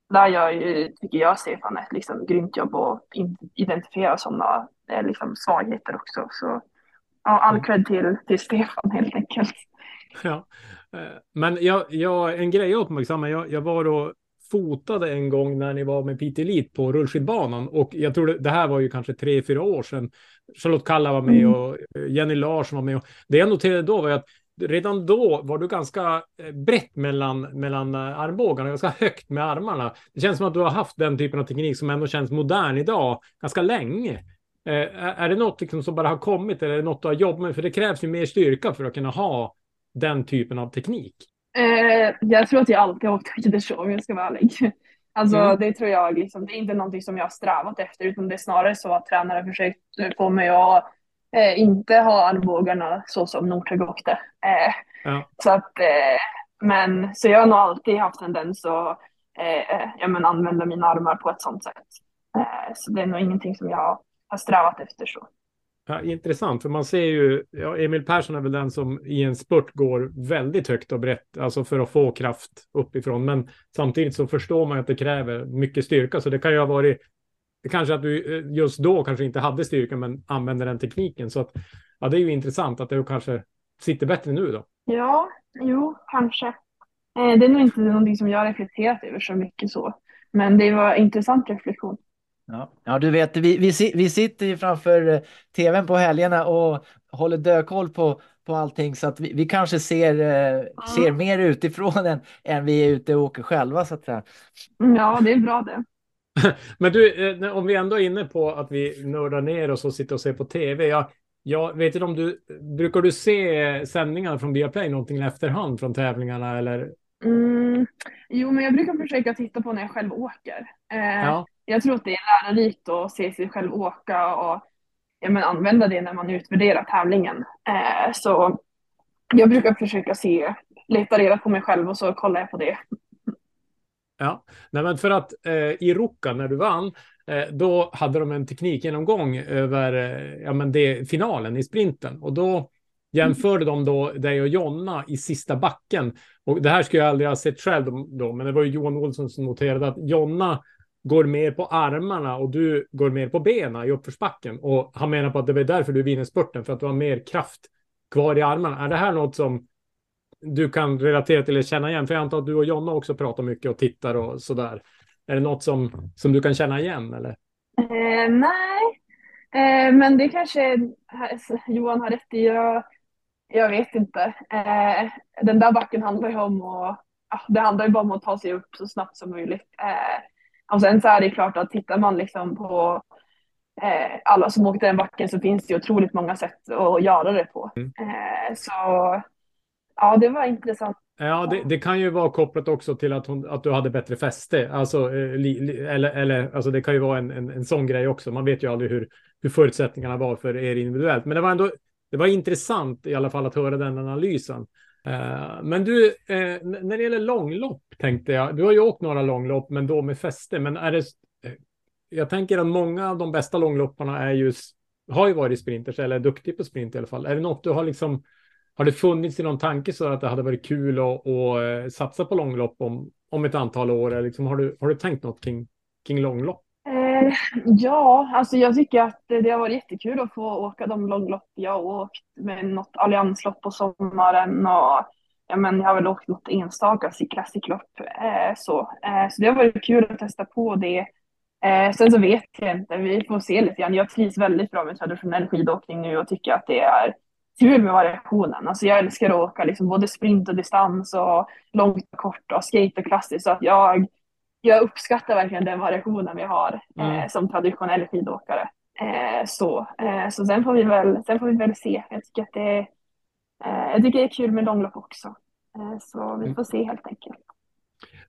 där gör ju, tycker jag, Stefan ett liksom grymt jobb att identifiera sådana eh, liksom svagheter också. Så ja, all Mm. cred till, till Stefan helt enkelt. Ja, men jag, jag, en grej jag uppmärksammade, jag, jag var och fotade en gång när ni var med Piteå Elite på rullskidbanan och jag tror det, det här var ju kanske tre, fyra år sedan. Charlotte Kalla var med Mm. och eh, Jenny Larsson var med. Och det jag noterade då var att redan då var du ganska eh, brett mellan, mellan eh, armbågarna, ganska högt med armarna. Det känns som att du har haft den typen av teknik som ändå känns modern idag ganska länge. Eh, är, är det något liksom som bara har kommit eller är det något du har jobbat med? För det krävs ju mer styrka för att kunna ha den typen av teknik. Eh, jag tror att jag alltid har åkt skidor om jag ska vara ärlig. Alltså Mm. det tror jag liksom, det är inte någonting som jag har strävat efter utan det är snarare så att tränare försökt få mig att eh, inte ha armbågarna så som Northug åkte. Eh, Ja. Så att, eh, men så jag har nog alltid haft tendens att eh, ja, men använda mina armar på ett sånt sätt. Eh, så det är nog ingenting som jag har strävat efter så. Ja, intressant, för man ser ju, ja, Emil Persson är väl den som i en spurt går väldigt högt och brett, alltså för att få kraft uppifrån. Men samtidigt så förstår man att det kräver mycket styrka, så det kan ju ha varit, kanske att du eh, just då kanske inte hade styrka, men använde den tekniken. Så att, ja, det är ju intressant att det kanske sitter bättre nu då. Ja, jo, kanske. Eh, det är nog inte någonting som jag har reflekterat över så mycket så. Men det var en intressant reflektion. Ja, ja du vet, vi, vi, vi sitter ju framför eh, tvn på helgerna och håller dökoll på, på allting så att vi, vi kanske ser, eh, ser mer utifrån än, än vi är ute och åker själva så att säga. Mm, Ja, det är bra det. Men du, eh, om vi ändå är inne på att vi nördar ner oss och sitter och ser på tv. Jag, jag vet inte om du, brukar du se sändningar från Viaplay någonting i efterhand från tävlingarna eller? Mm, jo, men jag brukar försöka titta på när jag själv åker. Eh, Ja, jag tror att det är lärorikt att se sig själv åka och ja, men använda det när man utvärderar tävlingen. Eh, så jag brukar försöka se, leta reda på mig själv och så kollar jag på det. ja. Nej, men för att eh, i Ruka när du vann, eh, då hade de en teknikgenomgång över eh, ja, men det, finalen i sprinten och då jämförde de då dig och Jonna i sista backen. Och det här skulle jag aldrig ha sett själv då, men det var ju Johan Olsson som noterade att Jonna går mer på armarna och du går mer på benen i uppförsbacken. Och han menar på att det var därför du vinner spurten, för att du har mer kraft kvar i armarna. Är det här något som du kan relatera till eller känna igen? För jag antar att du och Jonna också pratar mycket och tittar och sådär. Är det något som, som du kan känna igen eller? Eh, nej, eh, men det kanske eh, Johan har rätt i. Jag, jag vet inte. Eh, den där backen handlar ju om att, ja, det handlar ju bara om att ta sig upp så snabbt som möjligt. Eh, och sen så är det klart att tittar man liksom på eh, alla som åkte den backen så finns det ju otroligt många sätt att göra det på. Eh, så ja, det var intressant. Ja, det, det kan ju vara kopplat också till att, hon, att du hade bättre fäste. Alltså, eh, li, li, eller, eller, alltså det kan ju vara en, en, en sån grej också. Man vet ju aldrig hur, hur förutsättningarna var för er individuellt. Men det var ändå det var intressant i alla fall att höra den analysen. Uh, men du, uh, när det gäller långlopp tänkte jag, du har ju åkt några långlopp, men då med fäste. Men är det, eh, jag tänker att många av de bästa långlopparna är just, har ju varit sprinters eller är duktig på sprint i alla fall. Är det något du har liksom, har det funnits i någon tanke så att det hade varit kul att, att eh, satsa på långlopp om, om ett antal år? Eller liksom, har, du, har du tänkt något kring, kring långlopp? Eh, ja, alltså jag tycker att det har varit jättekul att få åka de långlopp jag har åkt med något allianslopp på sommaren och ja, men jag har väl åkt något enstaka klassiklopp. Eh, så. Eh, så det har varit kul att testa på det. Eh, sen så vet jag inte, vi får se lite grann. Jag trivs väldigt bra med traditionell skidåkning nu och tycker att det är kul med variationen. Alltså jag älskar att åka liksom både sprint och distans och långt och kort och skate och klassiskt. Så att jag, jag uppskattar verkligen den variationen vi har Mm. eh, som traditionell skidåkare. Eh, så eh, så sen, får vi väl, sen får vi väl se. Jag tycker att det, eh, jag tycker det är kul med långlopp också. Eh, så vi Mm. får se helt enkelt.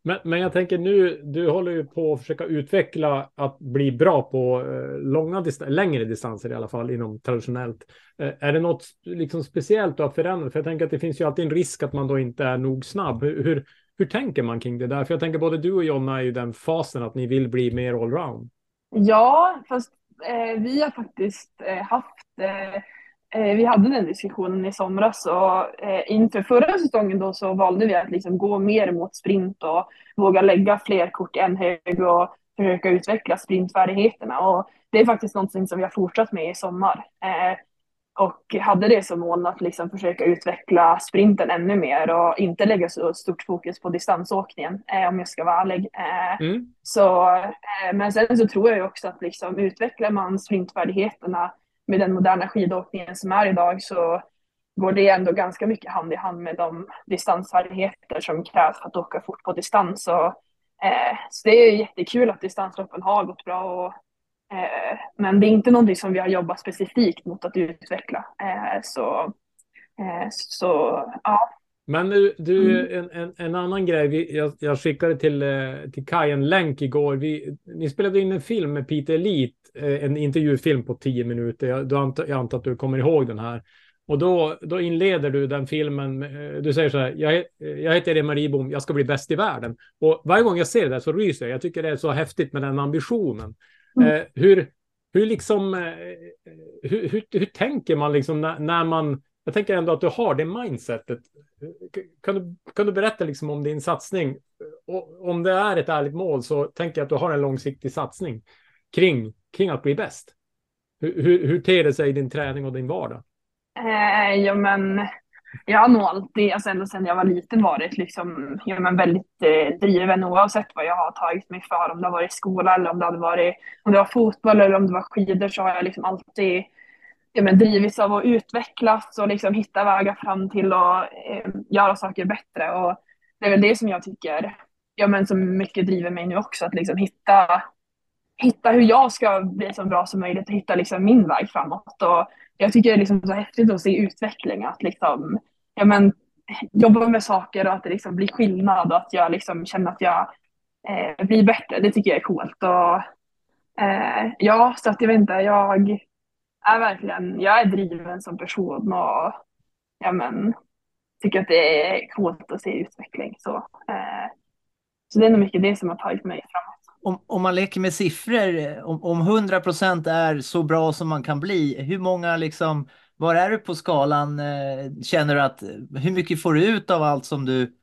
Men, men jag tänker nu, du håller ju på att försöka utveckla att bli bra på eh, långa dist- längre distanser i alla fall inom traditionellt. Eh, är det något liksom speciellt du har förändrat? För jag tänker att det finns ju alltid en risk att man då inte är nog snabb. Hur, hur, hur tänker man kring det där? För jag tänker både du och Jonna är ju den fasen att ni vill bli mer allround. Ja, fast eh, vi har faktiskt eh, haft eh, eh, vi hade den diskussionen i somras och eh, inför förra säsongen då så valde vi att liksom gå mer mot sprint och våga lägga fler kort i en hög och försöka utveckla sprintfärdigheterna. Och det är faktiskt någonting som vi har fortsatt med i sommar. Eh, och hade det som mål att liksom försöka utveckla sprinten ännu mer och inte lägga så stort fokus på distansåkningen eh, om jag ska vara ärlig. Eh, Mm. så, eh, men sen så tror jag också att liksom, utvecklar man sprintfärdigheterna med den moderna skidåkningen som är idag så går det ändå ganska mycket hand i hand med de distansfärdigheter som krävs för att åka fort på distans. Och, eh, så det är jättekul att distansloppen har gått bra. Och, eh, men det är inte någonting som vi har jobbat specifikt mot att utveckla. Eh, så, eh, så ja, men du, du en, en, en annan grej. Vi, jag, jag skickade till, eh, till Kaj en länk igår. Vi, ni spelade in en film med Peter Elite, eh, en intervjufilm på tio minuter. Jag, du antar, jag antar att du kommer ihåg den här. Och då, då inleder du den filmen. eh, Du säger så här. Jag, jag heter Emma Ribom. Jag ska bli bäst i världen. Och varje gång jag ser det så ryser jag. Jag tycker det är så häftigt med den ambitionen. Mm. Eh, hur, hur liksom, hur, hur, hur tänker man liksom när, när man, jag tänker ändå att du har det mindsetet. Kan du, kan du berätta liksom om din satsning? Och om det är ett ärligt mål så tänker jag att du har en långsiktig satsning kring, kring att bli bäst. Hur, hur, hur ter det sig i din träning och din vardag? Eh, ja, men jag har nog alltid, alltså ända sedan jag var liten varit liksom, ja, men väldigt eh, driven oavsett vad jag har tagit mig för. Om det har varit skola eller om det hade varit om det var fotboll eller om det var skidor så har jag liksom alltid ja, men drivits liksom av att utvecklas och liksom hitta vägar fram till att eh, göra saker bättre. Och det är väl det som jag tycker, ja men som mycket driver mig nu också, att liksom hitta hitta hur jag ska bli så bra som möjligt och hitta liksom min väg framåt. Och jag tycker det är liksom så häftigt att se utveckling, att liksom, ja, men, jobba med saker och att det liksom blir skillnad och att jag liksom känner att jag eh, blir bättre. Det tycker jag är coolt. Och, eh, ja, så att jag vet inte, jag är verkligen, jag är driven som person och ja, men, tycker att det är coolt att se utveckling. Så, eh, så det är nog mycket det som har tagit mig framåt. Om, om man leker med siffror, om, om 100% är så bra som man kan bli, hur många liksom, var är du på skalan? eh, Känner du att, hur mycket får du ut av allt som du,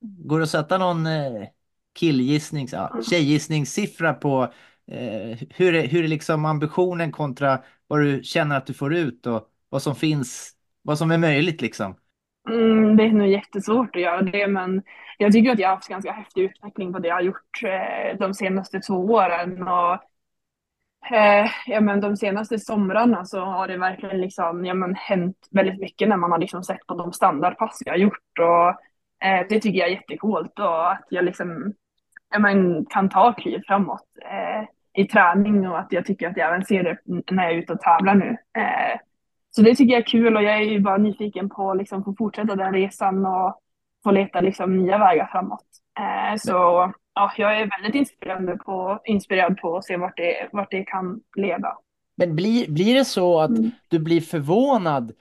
går det att sätta någon eh, killgissnings, ja, tjejgissningssiffra på eh, hur är, hur är liksom ambitionen kontra vad du känner att du får ut och vad som finns, vad som är möjligt liksom? Mm, det är nog jättesvårt att göra det, men jag tycker att jag har haft ganska häftig utveckling på det jag har gjort eh, de senaste två åren. Och, eh, ja, men de senaste somrarna så har det verkligen liksom, ja, men hänt väldigt mycket när man har liksom sett på de standardpass jag har gjort. Och, eh, det tycker jag är jättecoolt och att jag liksom, ja, men, kan ta kliv framåt eh, i träning och att jag tycker att jag även ser det när jag är ute och tävlar nu. Eh, så det tycker jag är kul och jag är ju bara nyfiken på att liksom få fortsätta den resan och få leta liksom nya vägar framåt. Eh, så ja, jag är väldigt inspirerad på, inspirerad på att se vart det, vart det kan leda. Men blir, blir det så att Mm. du blir förvånad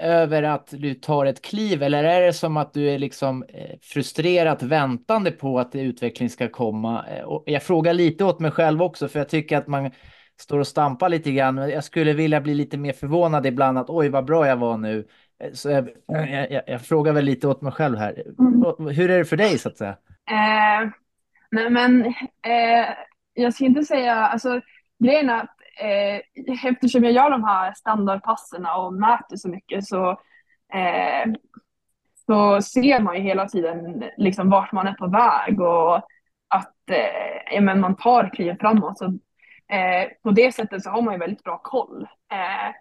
över att du tar ett kliv eller är det som att du är liksom eh, frustrerat väntande på att utveckling ska komma? Eh, och jag frågar lite åt mig själv också för jag tycker att man står och stampar lite grann. Jag skulle vilja bli lite mer förvånad ibland att oj vad bra jag var nu. Eh, Så jag, jag, jag, frågar väl lite åt mig själv här. Mm. Hur är det för dig så att säga? Eh, nej men eh, jag ska inte säga, alltså grejen är att eh, eftersom jag gör de här standardpasserna och mäter så mycket så, eh, så ser man ju hela tiden liksom vart man är på väg och att eh, ja, men man tar klivet framåt. Så, eh, på det sättet så har man ju väldigt bra koll. Eh,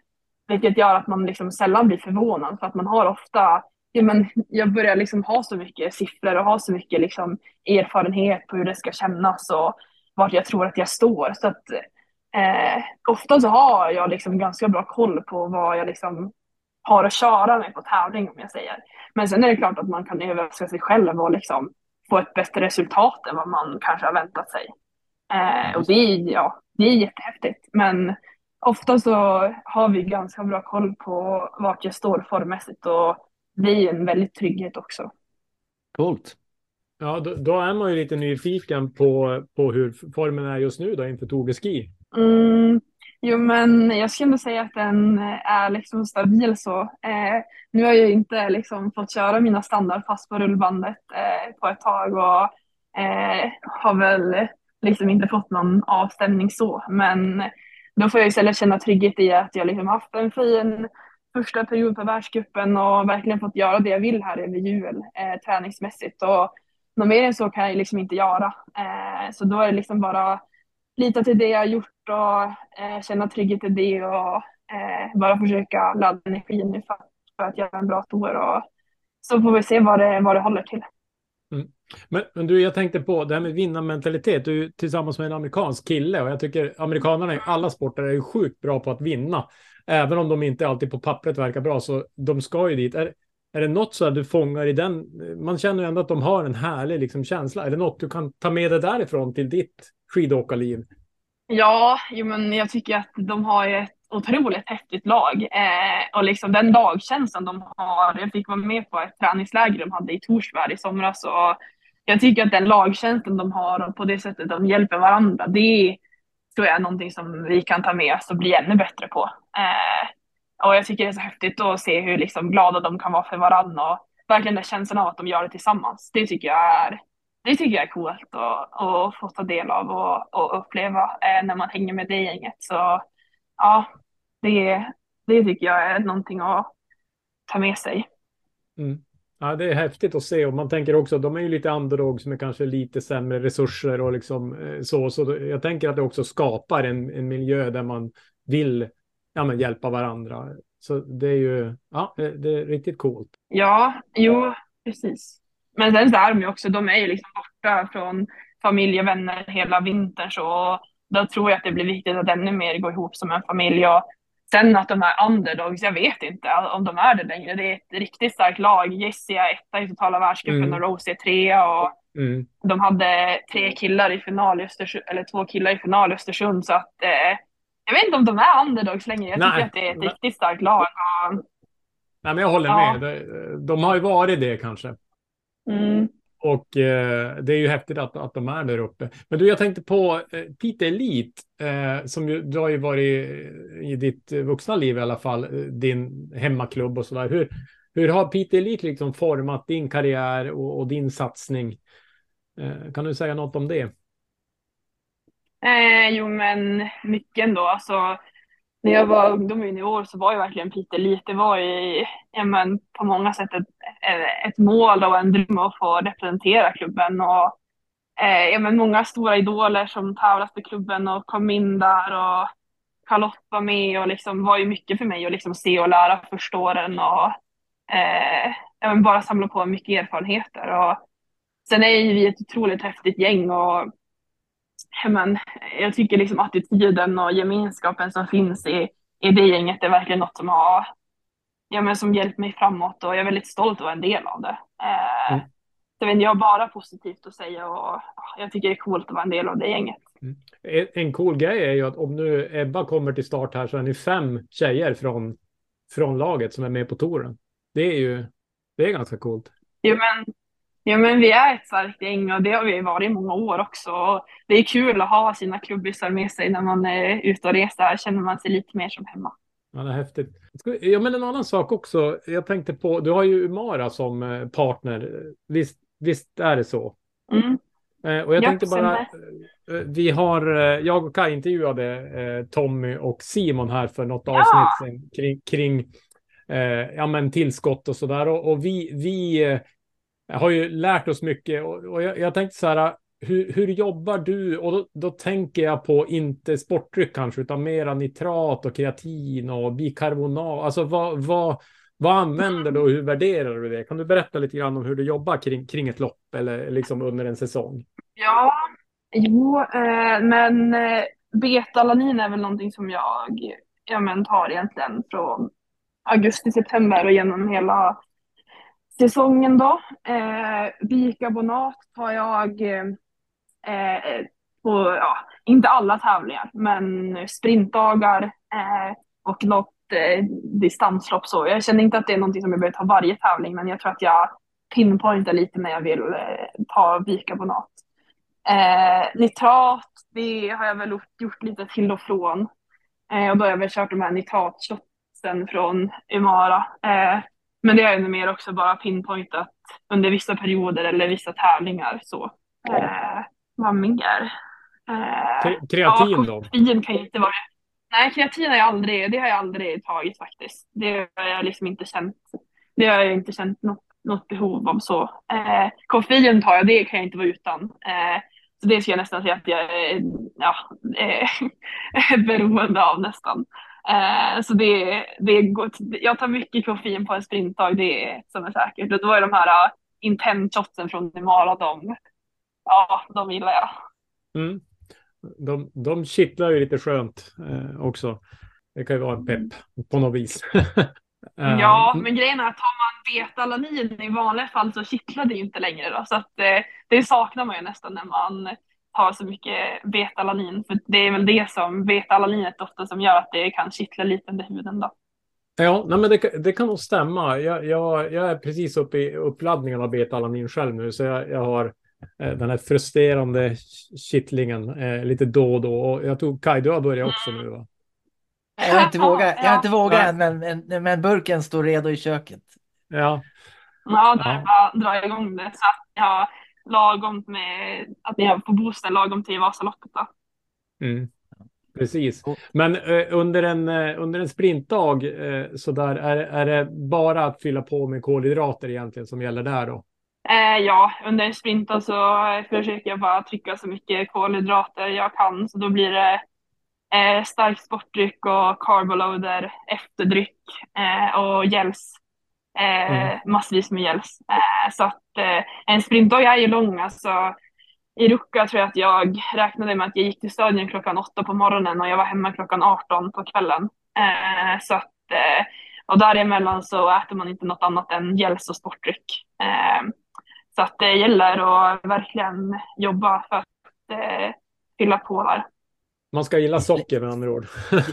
vilket gör att man liksom sällan blir förvånad för att man har ofta ja, men jag börjar liksom ha så mycket siffror och ha så mycket liksom erfarenhet på hur det ska kännas och vart jag tror att jag står. Så att, eh, ofta så har jag liksom ganska bra koll på vad jag liksom har att köra med på tävling om jag säger. Men sen är det klart att man kan överraska sig själv och liksom få ett bättre resultat än vad man kanske har väntat sig. Eh, och det är, ja, det är jättehäftigt. Men ofta så har vi ganska bra koll på vart jag står formmässigt och blir en väldigt trygghet också. Coolt. Ja, då, då, är man ju lite nyfiken på, på hur formen är just nu då inför Toge Ski. Mm, jo, men jag skulle säga att den eh, är liksom stabil så. Eh, nu har jag inte liksom fått köra mina standardpass på rullbandet eh, på ett tag och eh, har väl liksom inte fått någon avstämning så, men då får jag istället känna trygghet i att jag liksom haft en fin första period på världscupen och verkligen fått göra det jag vill här över jul eh, träningsmässigt. Och något mer än så kan jag liksom inte göra. Eh, så då är det liksom bara lita till det jag har gjort och eh, känna trygghet i det och eh, bara försöka ladda energin nu för, för, att göra en bra tour. Och så får vi se vad det, vad det håller till. Mm. Men, men, du, jag tänkte på det här med vinnarmentalitet. Du är tillsammans med en amerikansk kille och jag tycker amerikanerna i alla sporter är ju sjukt bra på att vinna även om de inte alltid på pappret verkar bra, så de ska ju dit. Är, är det något så att du fångar i den? Man känner ju ändå att de har en härlig liksom, känsla. Är det något du kan ta med dig därifrån till ditt skidåkarliv? Ja, jo, men jag tycker att de har ett otroligt häftigt lag eh, och liksom den lagkänslan de har. Jag fick vara med på ett träningsläger de hade i Torsberg i somras och jag tycker att den lagkänslan de har och på det sättet de hjälper varandra, det tror jag är någonting som vi kan ta med oss och bli ännu bättre på. Eh, och jag tycker det är så häftigt att se hur liksom glada de kan vara för varandra och verkligen den känslan av att de gör det tillsammans. Det tycker jag är, det tycker jag är coolt att, att få ta del av och, och uppleva eh, när man hänger med det gänget. Så ja, det, det tycker jag är någonting att ta med sig. Mm. Ja, det är häftigt att se och man tänker också att de är ju lite underdogs med kanske lite sämre resurser och liksom eh, så. Så jag tänker att det också skapar en, en miljö där man vill ja, men hjälpa varandra. Så det är ju ja, det är riktigt coolt. Ja, jo, precis. Men sen så är de ju också, de är ju liksom borta från familj och vänner hela vintern så då tror jag att det blir viktigt att ännu mer gå ihop som en familj och Sen att de är underdogs, jag vet inte om de är det längre. Det är ett riktigt starkt lag. Jessie är etta i totala världscupen mm. och Rose är trea. Och mm. De hade tre killar i final eller två killar i final i Östersund. Så att, eh, jag vet inte om de är underdogs längre. Jag tycker att det är ett riktigt starkt lag. Och, Nej, men jag håller ja. med. De, de har ju varit det kanske. Mm. Och eh, det är ju häftigt att, att de är där uppe. Men du, jag tänkte på eh, Pite Elite, eh, som ju, du har ju varit i ditt vuxna liv i alla fall, din hemmaklubb och sådär. Hur, hur har Pite Elite liksom format din karriär och, och din satsning? Eh, kan du säga något om det? Eh, jo, men mycket ändå. Alltså, när jag var ungdom och junior så var ju verkligen Piteå det var ju ja, men, på många sätt ett, eh, ett mål och en dröm att få representera klubben. Och, eh, ja, men många stora idoler som tävlat för klubben och kom in där och Charlotte var med och liksom var ju mycket för mig att liksom se och lära första åren och eh, ja, men bara samla på mycket erfarenheter. Och sen är ju vi ett otroligt häftigt gäng och men, jag tycker liksom attityden och gemenskapen som finns i, i det gänget är verkligen något som har ja, men som hjälpt mig framåt och jag är väldigt stolt att vara en del av det. Eh, mm. Så jag har bara positivt att säga och jag tycker det är coolt att vara en del av det gänget. Mm. En cool grej är ju att om nu Ebba kommer till start här så är ni fem tjejer från, från laget som är med på touren. Det är ju det är ganska coolt. Jo, men Ja, men vi är ett starkt gäng och det har vi varit i många år också. det är kul att ha sina klubbisar med sig när man är ute och reser. Här känner man sig lite mer som hemma. Ja, det är häftigt. Ja, men en annan sak också. Jag tänkte på, du har ju Umara som eh, partner. Visst, visst är det så? Mm. Eh, och jag ja, tänkte bara, eh, vi har, jag och Kaj intervjuade Tommy och Simon här för något ja. avsnitt kring, kring ja, men tillskott och sådär. Och, och vi, vi har ju lärt oss mycket och, och jag, jag tänkte så här, hur, hur jobbar du? Och då, då, tänker jag på inte sportdryck kanske, utan mera nitrat och kreatin och bikarbonat. Alltså vad, vad, vad använder du och hur värderar du det? Kan du berätta lite grann om hur du jobbar kring, kring ett lopp eller liksom under en säsong? Ja, jo, eh, men eh, betalanin är väl någonting som jag ja, men, tar egentligen från augusti, september och genom hela säsongen då. Eh, bikarbonat tar jag eh, eh, på, ja, inte alla tävlingar, men sprintdagar eh, och något eh, distanslopp så. Jag känner inte att det är någonting som jag behöver ta varje tävling, men jag tror att jag pinpointar lite när jag vill eh, ta bikarbonat. Eh, nitrat, det har jag väl gjort lite till och från. Eh, och då har jag väl kört de här nitratshotsen från Umara. Eh, Eh, men det har jag mer också bara pinpointat under vissa perioder eller vissa tävlingar. Så. Eh, vad mer? Eh, kreatin ja, då? Koffein kan inte vara... Nej, kreatin har jag aldrig, det har jag aldrig tagit faktiskt. Det har jag liksom inte känt. Det har jag inte känt något, något behov av så. Eh, koffein tar jag, det kan jag inte vara utan. Eh, så det ska jag nästan säga att jag är ja, är beroende av nästan. Eh, så det, det gott. Jag tar mycket koffein på en sprintdag, det är som är säkert. Och då är de här uh, intent shotsen från Nemara, de, ja, de gillar jag. Mm. De, de kittlar ju lite skönt eh, också. Det kan ju vara en pepp på något vis. ja, men grejen är att har man betalanin i vanliga fall så kittlar det ju inte längre då. Så att eh, det saknar man ju nästan när man har så mycket betalanin. För det är väl det som betalaninet ofta som gör att det kan kittla lite under huden då. Ja, nej men det, det kan nog stämma. Jag, jag, jag är precis uppe i uppladdningen av betalanin själv nu, så jag, jag har Eh, den här frustrerande kittlingen eh, lite då och då. Och jag tror Kaj, du har börjat också nu va? Jag har inte vågat, jag har inte vågat än, men, men, men burken står redo i köket. Ja. Ja, där ja. drar jag igång det. Så att jag lagom med att ni har på boosten lagom till Vasaloppet. Då. Mm. Precis. Men eh, under, en, eh, under en sprintdag eh, så där är, är det bara att fylla på med kolhydrater egentligen som gäller där då? Eh, ja, under en sprint så försöker jag bara trycka så mycket kolhydrater jag kan. Så då blir det eh, stark sportdryck och carboloader, efterdryck eh, och gels. Eh, mm. Massvis med gels. Eh, så att eh, en sprintdag är ju lång. Alltså, I Ruka tror jag att jag räknade med att jag gick till stadion klockan åtta på morgonen och jag var hemma klockan 18 på kvällen. Så att, och däremellan så äter man inte något annat än gels och sportdryck. Så att det gäller att verkligen jobba för att fylla på där. Man ska gilla socker med andra ord.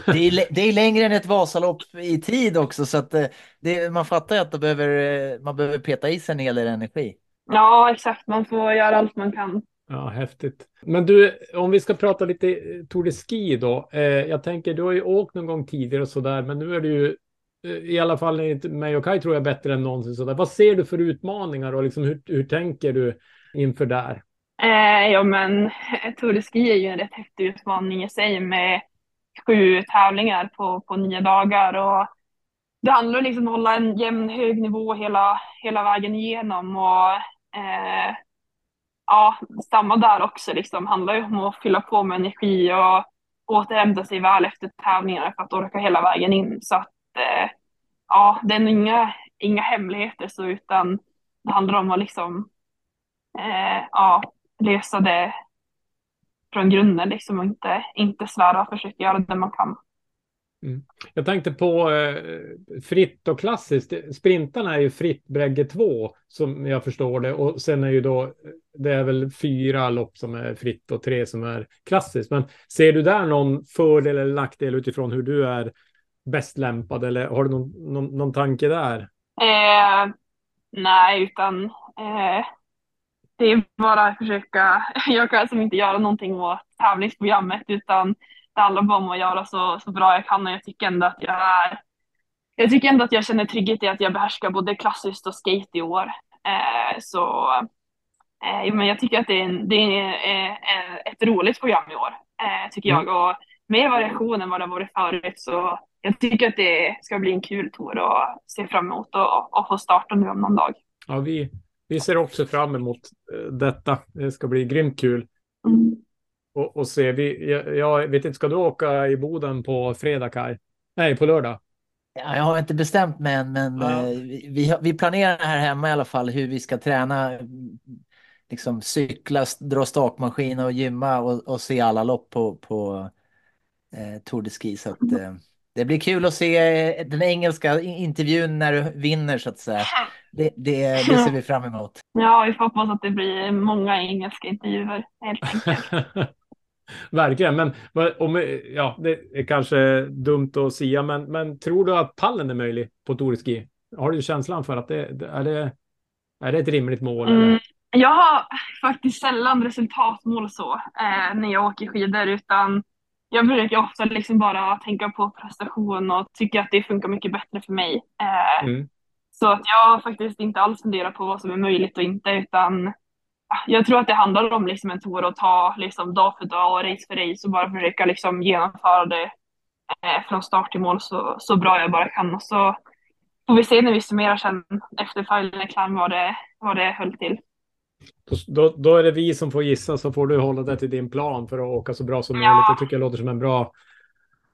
det, är, det är längre än ett Vasalopp i tid också så att eh, det, man fattar ju att det behöver, eh, man behöver peta i sig en hel del energi. Ja, exakt. Man får göra allt man kan. Ja, häftigt. Men du, om vi ska prata lite Tour de Ski då. Eh, jag tänker, du har ju åkt någon gång tidigare och så där, men nu är du ju i alla fall enligt mig och Kaj tror jag bättre än någonsin. Så där. Vad ser du för utmaningar och liksom hur, hur tänker du inför där? Eh, ja, men eh, Tour de Ski är ju en rätt häftig utmaning i sig med sju tävlingar på, på nio dagar och det handlar liksom om att hålla en jämn hög nivå hela, hela vägen igenom och eh, ja, samma där också liksom handlar ju om att fylla på med energi och återhämta sig väl efter tävlingarna för att orka hela vägen in. Så att eh, ja, det är inga, inga hemligheter så utan det handlar om att liksom eh, ja, lösa det från grunden liksom och inte, inte svära och försöka göra det man kan. Mm. Jag tänkte på eh, fritt och klassiskt. Sprintarna är ju fritt bägge två som jag förstår det och sen är ju då det är väl fyra lopp som är fritt och tre som är klassiskt. Men ser du där någon fördel eller nackdel utifrån hur du är bäst lämpad eller har du någon, någon, någon tanke där? Eh, nej, utan eh, det är bara att försöka. Jag kan alltså inte göra någonting åt tävlingsprogrammet utan det handlar bara om att göra så, så bra jag kan och jag tycker ändå att jag är jag tycker ändå att jag känner trygghet i att jag behärskar både klassiskt och skate i år. Eh, så eh, men jag tycker att det är, en, det är ett roligt program i år, eh, tycker jag. Mm. Och mer variation än vad det har varit förut så jag tycker att det ska bli en kul tour och se fram emot och, och få starta nu om någon dag. Ja, vi, vi ser också fram emot eh, detta. Det ska bli grymt kul. Mm. Och, och se, vi, jag, jag vet inte, ska du åka i Boden på fredag Kaj? Nej, på lördag. Ja, jag har inte bestämt mig än, men Ja. eh, vi, vi planerar här hemma i alla fall hur vi ska träna. Liksom cykla, dra stakmaskin och gymma och, och se alla lopp på, på eh, Tour de Ski. Så att, eh, det blir kul att se eh, den engelska intervjun när du vinner så att säga. Det, det, det ser vi fram emot. Ja, vi får hoppas att det blir många engelska intervjuer helt enkelt. Verkligen, men om, ja, det är kanske dumt att säga, men, men tror du att pallen är möjlig på Tour de Ski? Har du känslan för att det, är, det, är det ett rimligt mål? Mm. Eller? Jag har faktiskt sällan resultatmål så eh, när jag åker skidor utan jag brukar ofta liksom bara tänka på prestation och tycker att det funkar mycket bättre för mig. Eh, Mm. Så att jag faktiskt inte alls funderat på vad som är möjligt och inte utan ah, jag tror att det handlar om liksom en tour att ta liksom dag för dag och race för race och bara försöka liksom genomföra det eh, från start till mål så, så bra jag bara kan och så får vi se när vi summerar sen efter Final Climb vad det, vad det höll till. Då, då är det vi som får gissa så får du hålla dig till din plan för att åka så bra som Ja. möjligt. Det tycker jag låter som en bra,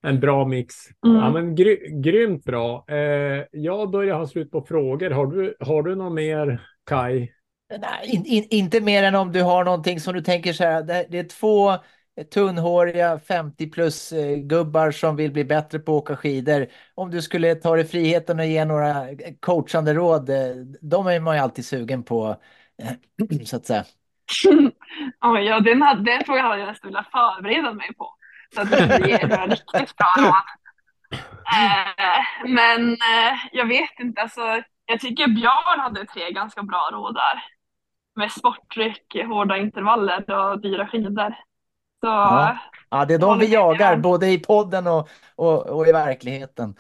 en bra mix. Mm. Ja, men gry, grymt bra. Eh, jag börjar ha slut på frågor. Har du, har du något mer, Kai? Nej, in, in, inte mer än om du har någonting som du tänker så här. Det, det är två tunnhåriga 50 plus eh, gubbar som vill bli bättre på att åka skidor. Om du skulle ta dig friheten och ge några coachande råd. eh, De är man ju alltid sugen på. Så att säga. Oj, ja, den, hade, den frågan hade jag nästan velat förbereda mig på. Så att det blir riktigt bra råd. Eh, men eh, jag vet inte, alltså, jag tycker Björn hade tre ganska bra råd där. Med sporttryck, hårda intervaller och dyra skidor. Så Ja. Ja, det är de vi jagar, Björn. både i podden och, och, och i verkligheten.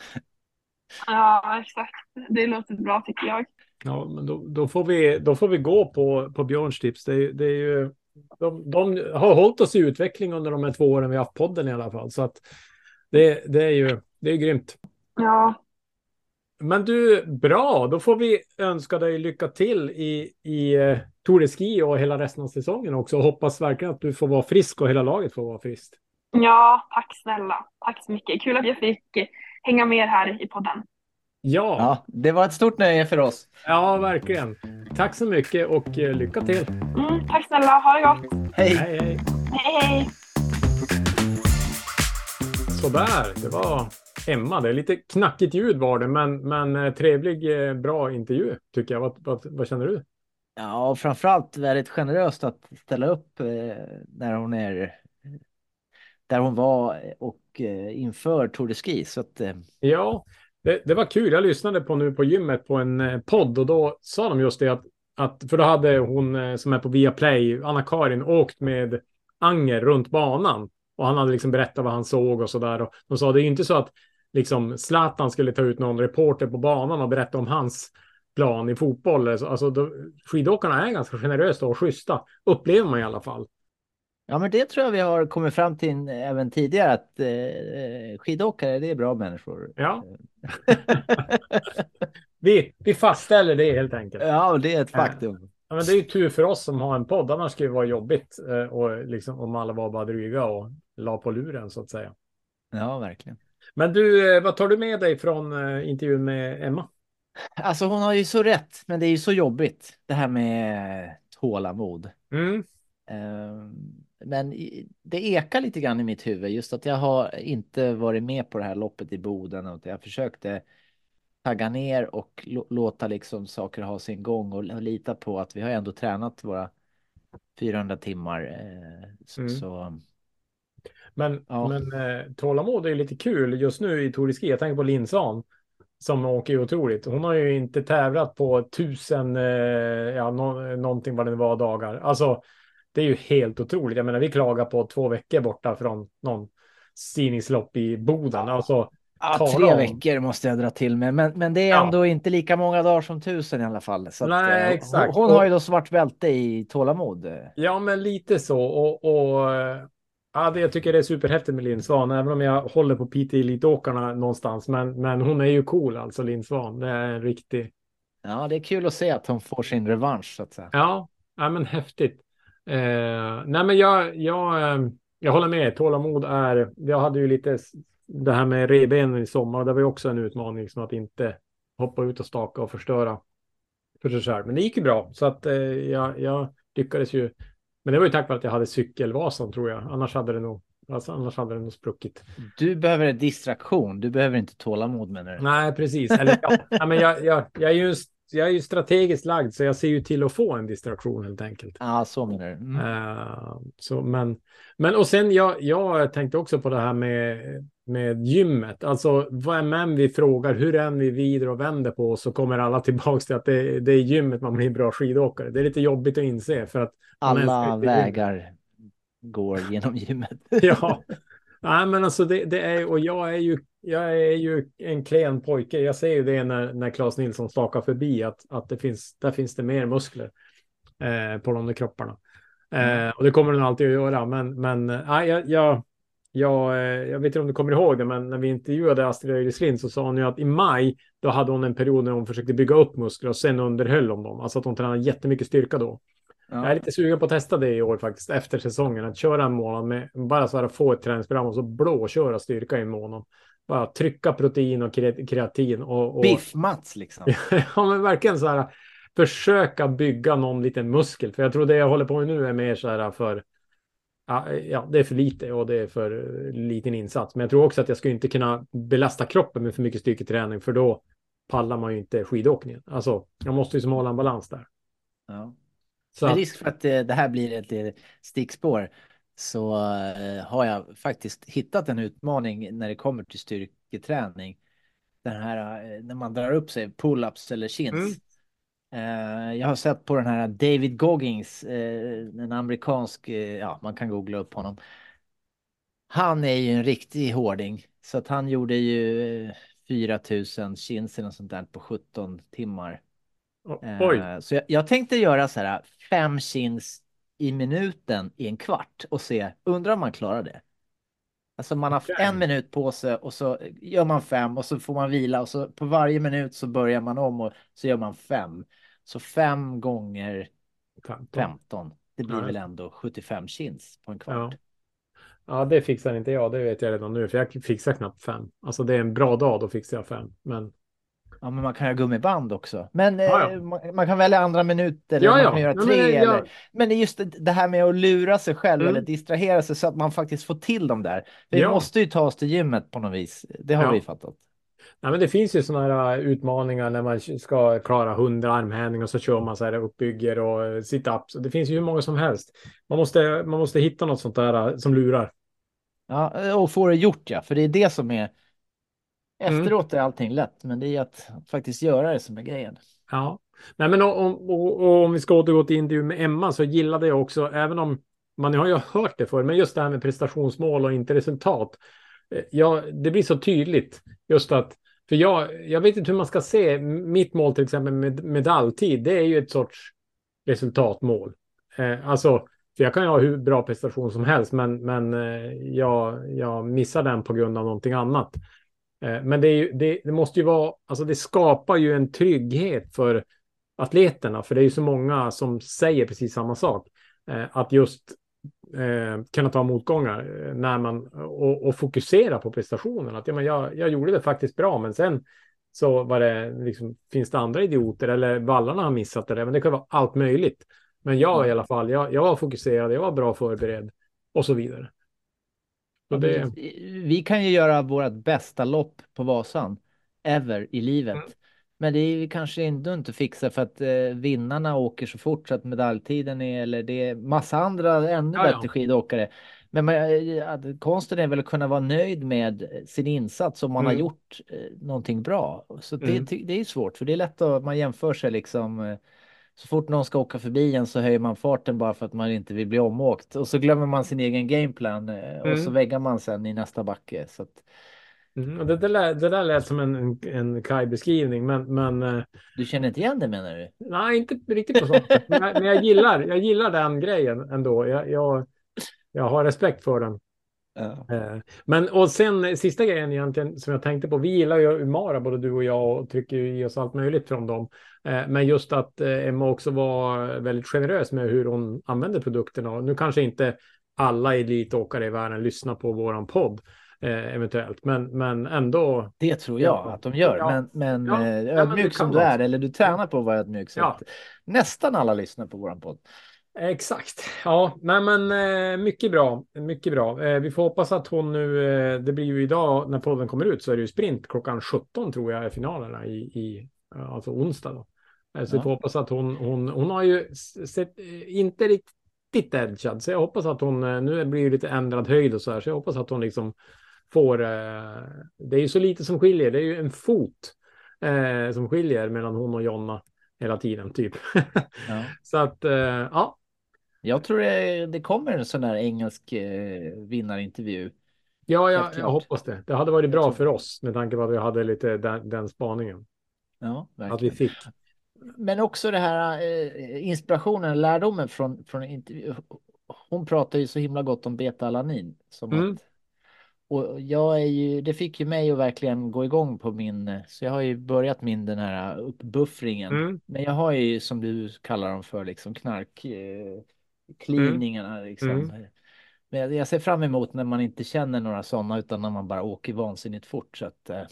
ja, exakt. Det låter bra tycker jag. Ja, men då, då, får, vi, då får vi gå på, på Björns tips. Det, det är ju, de, de har hållit oss i utveckling under de här två åren vi har haft podden i alla fall. Så att det, det är ju det är grymt. Ja, Men du, bra, då får vi önska dig lycka till i, i eh, Tour de Ski och hela resten av säsongen också. Och hoppas verkligen att du får vara frisk och hela laget får vara friskt. ja, tack snälla. Tack så mycket. Kul att jag fick hänga med här i podden. Ja, Ja, det var ett stort nöje för oss. ja, verkligen. Tack så mycket och eh, lycka till. Mm, tack snälla, ha det gott. Hej! Hej, hej. Hej, hej. Sådär, det var Emma. Det är lite knackigt ljud var det, men, men eh, trevlig, eh, bra intervju tycker jag. Vad, vad, vad känner du? Ja, och framförallt väldigt generöst att ställa upp eh, när hon är där hon var och eh, inför Tour de Ski. Så att, eh, Ja, det, det var kul. Jag lyssnade på nu på gymmet på en eh, podd och då sa de just det att, att för då hade hon eh, som är på Viaplay, Anna-Karin, åkt med Anger runt banan och han hade liksom berättat vad han såg och så där. Och de sa det är ju inte så att liksom Zlatan skulle ta ut någon reporter på banan och berätta om hans plan i fotboll. Alltså, då, skidåkarna är ganska generösa och schyssta, upplever man i alla fall ja, men det tror jag vi har kommit fram till även tidigare att eh, skidåkare, det är bra människor. Ja. Vi, vi fastställer det helt enkelt. Ja, det är ett faktum. Ja, men det är ju tur för oss som har en podd, annars skulle det vara jobbigt eh, och liksom, om alla var bara dryga och la på luren så att säga. Ja, verkligen. Men du, eh, vad tar du med dig från eh, intervjun med Emma? Alltså hon har ju så rätt, men det är ju så jobbigt det här med tålamod. Mm. Eh, Men det ekar lite grann i mitt huvud just att jag har inte varit med på det här loppet i Boden och jag försökte tagga ner och lå- låta liksom saker ha sin gång och lita på att vi har ändå tränat våra 400 timmar. eh, Så, Mm. så Men, Ja. men eh, tålamod är lite kul just nu i Tour. Jag tänker på Linsan som åker otroligt. Hon har ju inte tävlat på tusen, eh, ja, nå, någonting vad det var dagar. Alltså, det är ju helt otroligt. Jag menar, vi klagar på två veckor borta från någon stigningslopp i Boden. Alltså, ja, tre om. veckor måste jag dra till med. Men, men det är Ja. ändå inte lika många dagar som tusen i alla fall. Så att, Nej, eh, exakt. Hon, hon har ju då svart bälte i tålamod. Ja, men lite så. Och, och eh, Ja, det, jag tycker det är superhäftigt med Linn Svan, även om jag håller på PT Elitåkarna någonstans. Men, men hon är ju cool alltså, Linn Svan. Det är en riktig... Ja, det är kul att se att hon får sin revansch så att säga. Ja, ja men häftigt. Eh, nej, men jag, jag, eh, jag håller med. Tålamod är... Jag hade ju lite det här med revbenen i sommar det var ju också en utmaning, liksom att inte hoppa ut och staka och förstöra för sig själv. Men det gick ju bra, så att eh, jag, jag lyckades ju. Men det var ju tack vare att jag hade cykelvasan tror jag. Annars hade det nog, alltså, annars hade det nog spruckit. Du behöver en distraktion. Du behöver inte tålamod menar du? Nej, precis. Eller, ja, ja, men jag, jag, jag, är ju, jag är ju strategiskt lagd, så jag ser ju till att få en distraktion helt enkelt. Ja, så menar du. Mm. Eh, så, men, men och sen jag, jag tänkte också på det här med, med gymmet. Alltså vad än vi frågar, hur än vi vrider och vänder på oss så kommer alla tillbaka till att det, det är gymmet man blir bra skidåkare. Det är lite jobbigt att inse för att Alla vägar går genom gymmet. Ja, nej, men alltså det, det är och jag är ju. Jag är ju en klen pojke. Jag ser ju det när, när Claes Nilsson stakar förbi att, att det finns, där finns det mer muskler eh, på de där kropparna. Eh, och det kommer den alltid att göra. Men, men nej, jag, jag, jag, eh, jag vet inte om du kommer ihåg det, men när vi intervjuade Astrid Öjreslind så sa hon ju att i maj då hade hon en period när hon försökte bygga upp muskler och sen underhöll hon dem. Alltså att hon tränade jättemycket styrka då. Jag är lite sugen på att testa det i år faktiskt efter säsongen. Att köra en månad med bara så här få ett träningsprogram och så blåköra styrka i en månad. Bara trycka protein och kre- kreatin och, och Biff-Mats liksom. ja, men verkligen så här försöka bygga någon liten muskel. För jag tror det jag håller på med nu är mer så här för ja, ja, det är för lite och det är för liten insats. Men jag tror också att jag skulle inte kunna belasta kroppen med för mycket styrketräning för då pallar man ju inte skidåkningen. Alltså, jag måste ju som hålla en balans där. Ja. Så Med risk för att eh, det här blir ett eh, stickspår så eh, har jag faktiskt hittat en utmaning när det kommer till styrketräning. Den här när man drar upp sig, pull-ups eller chins. Eh, Jag har sett på den här David Goggins, en amerikansk, ja man kan googla upp honom. Han är ju en riktig hårding så att han gjorde ju eh, 4000 chins eller sånt där på 17 timmar. Oj, Eh, Så jag, jag tänkte göra så här fem chins i minuten i en kvart och se, undrar om man klarar det. Alltså man har en minut på sig och så gör man fem och så får man vila och så på varje minut så börjar man om och så gör man fem. Så fem gånger 15. 15. Det blir Ja. väl ändå 75 chins på en kvart. Ja. Ja, det fixar inte jag. Det vet jag redan nu, för jag fixar knappt fem. Alltså det är en bra dag, då fixar jag fem. Men Ja, men man kan göra gummiband också. Men Ja, eh, ja. man, man kan välja andra minuter. eller ja, man ja. kan göra tre. men, eller... Men just det, här med att lura sig själv Mm. eller distrahera sig så att man faktiskt får till dem där. Vi måste ju ta oss till gymmet på något vis. Det har vi fattat. nej, men det finns ju sådana här äh, utmaningar när man ska klara 100 armhävning och så kör man så här uppbygger och sit-ups. Det finns ju hur många som helst. Man måste, man måste hitta något sånt där äh, som lurar. Ja, och få det gjort ja, för det är det som är. Mm. Efteråt är allting lätt, men det är att faktiskt göra det som är grejen. Ja, nej, men om, och, om vi ska återgå till intervjun med Emma så gillade jag också, även om man har ju hört det förr, men just det här med prestationsmål och inte resultat. Eh, Ja, det blir så tydligt just att, för jag, jag vet inte hur man ska se mitt mål till exempel med medaljtid, det är ju ett sorts resultatmål. Eh, alltså, för jag kan ju ha hur bra prestation som helst, men, men eh, jag, jag missar den på grund av någonting annat. Eh, Men det, ju, det, det måste ju vara, alltså det skapar ju en trygghet för atleterna, för det är ju så många som säger precis samma sak. Eh, Att just eh, kunna ta motgångar eh, när man, och, och fokusera på prestationen. Att ja, men jag, jag gjorde det faktiskt bra, men sen så var det liksom, finns det andra idioter eller vallarna har missat det där, men det kan vara allt möjligt. Men jag i alla fall, jag, jag var fokuserad, jag var bra förberedd och så vidare. Det, Vi kan ju göra vårt bästa lopp på Vasan ever i livet. Mm. Men det är vi kanske ändå inte fixar för att eh, vinnarna åker så fort så att medaljtiden är eller det är massa andra ännu Ja, ja. bättre skidåkare. Men man, eh, att konsten är väl att kunna vara nöjd med sin insats om man har Mm. gjort eh, någonting bra. Så det, Mm. det är svårt för det är lätt att man jämför sig liksom. Eh, så fort någon ska åka förbi en så höjer man farten bara för att man inte vill bli omåkt och så glömmer man sin egen gameplan eh, och Mm. så väggar man sen i nästa backe. Så att, Mm, det, det, lät, det där lät som en, en, en Kai-beskrivning, men, men eh, du känner inte igen det menar du? nej, inte riktigt på sånt. Men, jag, men jag, gillar, jag gillar den grejen ändå. Jag, jag, jag har respekt för den. Ja. Eh, Men och sen eh, sista grejen egentligen som jag tänkte på. Vi gillar ju Umara, både du och jag, och trycker i oss allt möjligt från dem. Eh, Men just att Emma också var väldigt generös med hur hon använder produkterna. Nu kanske inte alla elitåkare i världen lyssnar på våran podd eventuellt, men, men ändå. Det tror jag att de gör. Ja. Men, men Ja. eh, Ja, men ödmjuk som du är, eller du tränar på att vara ödmjuk, så nästan alla lyssnar på våran podd. Exakt. Ja, nej men eh, mycket bra. Mycket bra. Eh, vi får hoppas att hon nu, eh, det blir ju idag när podden kommer ut så är det ju sprint klockan 17 tror jag är finalerna i, i alltså onsdag då. Så Ja. vi får hoppas att hon, hon, hon har ju sett, inte riktigt edgad, så jag hoppas att hon, nu blir det lite ändrad höjd och så här, så jag hoppas att hon liksom får, det är ju så lite som skiljer, det är ju en fot som skiljer mellan hon och Jonna hela tiden typ. Ja. så att, ja, Jag tror det, det kommer en sån där engelsk eh, vinnarintervju. Ja, jag, Helt jag hoppas det. Det hade varit bra för oss med tanke på att vi hade lite den, den spaningen. Ja, Att vi verkligen. fick. Men också det här eh, inspirationen, lärdomen från, från intervju. Hon pratar ju så himla gott om betalanin. Som Mm. att, och jag är ju, det fick ju mig att verkligen gå igång på min, så jag har ju börjat min den här uppbuffringen. Mm. Men jag har ju som du kallar dem för liksom knark, eh, cleaningarna liksom. Mm. Men jag, ser fram emot när man inte känner några sådana utan när man bara åker vansinnigt fort. Så att, eh,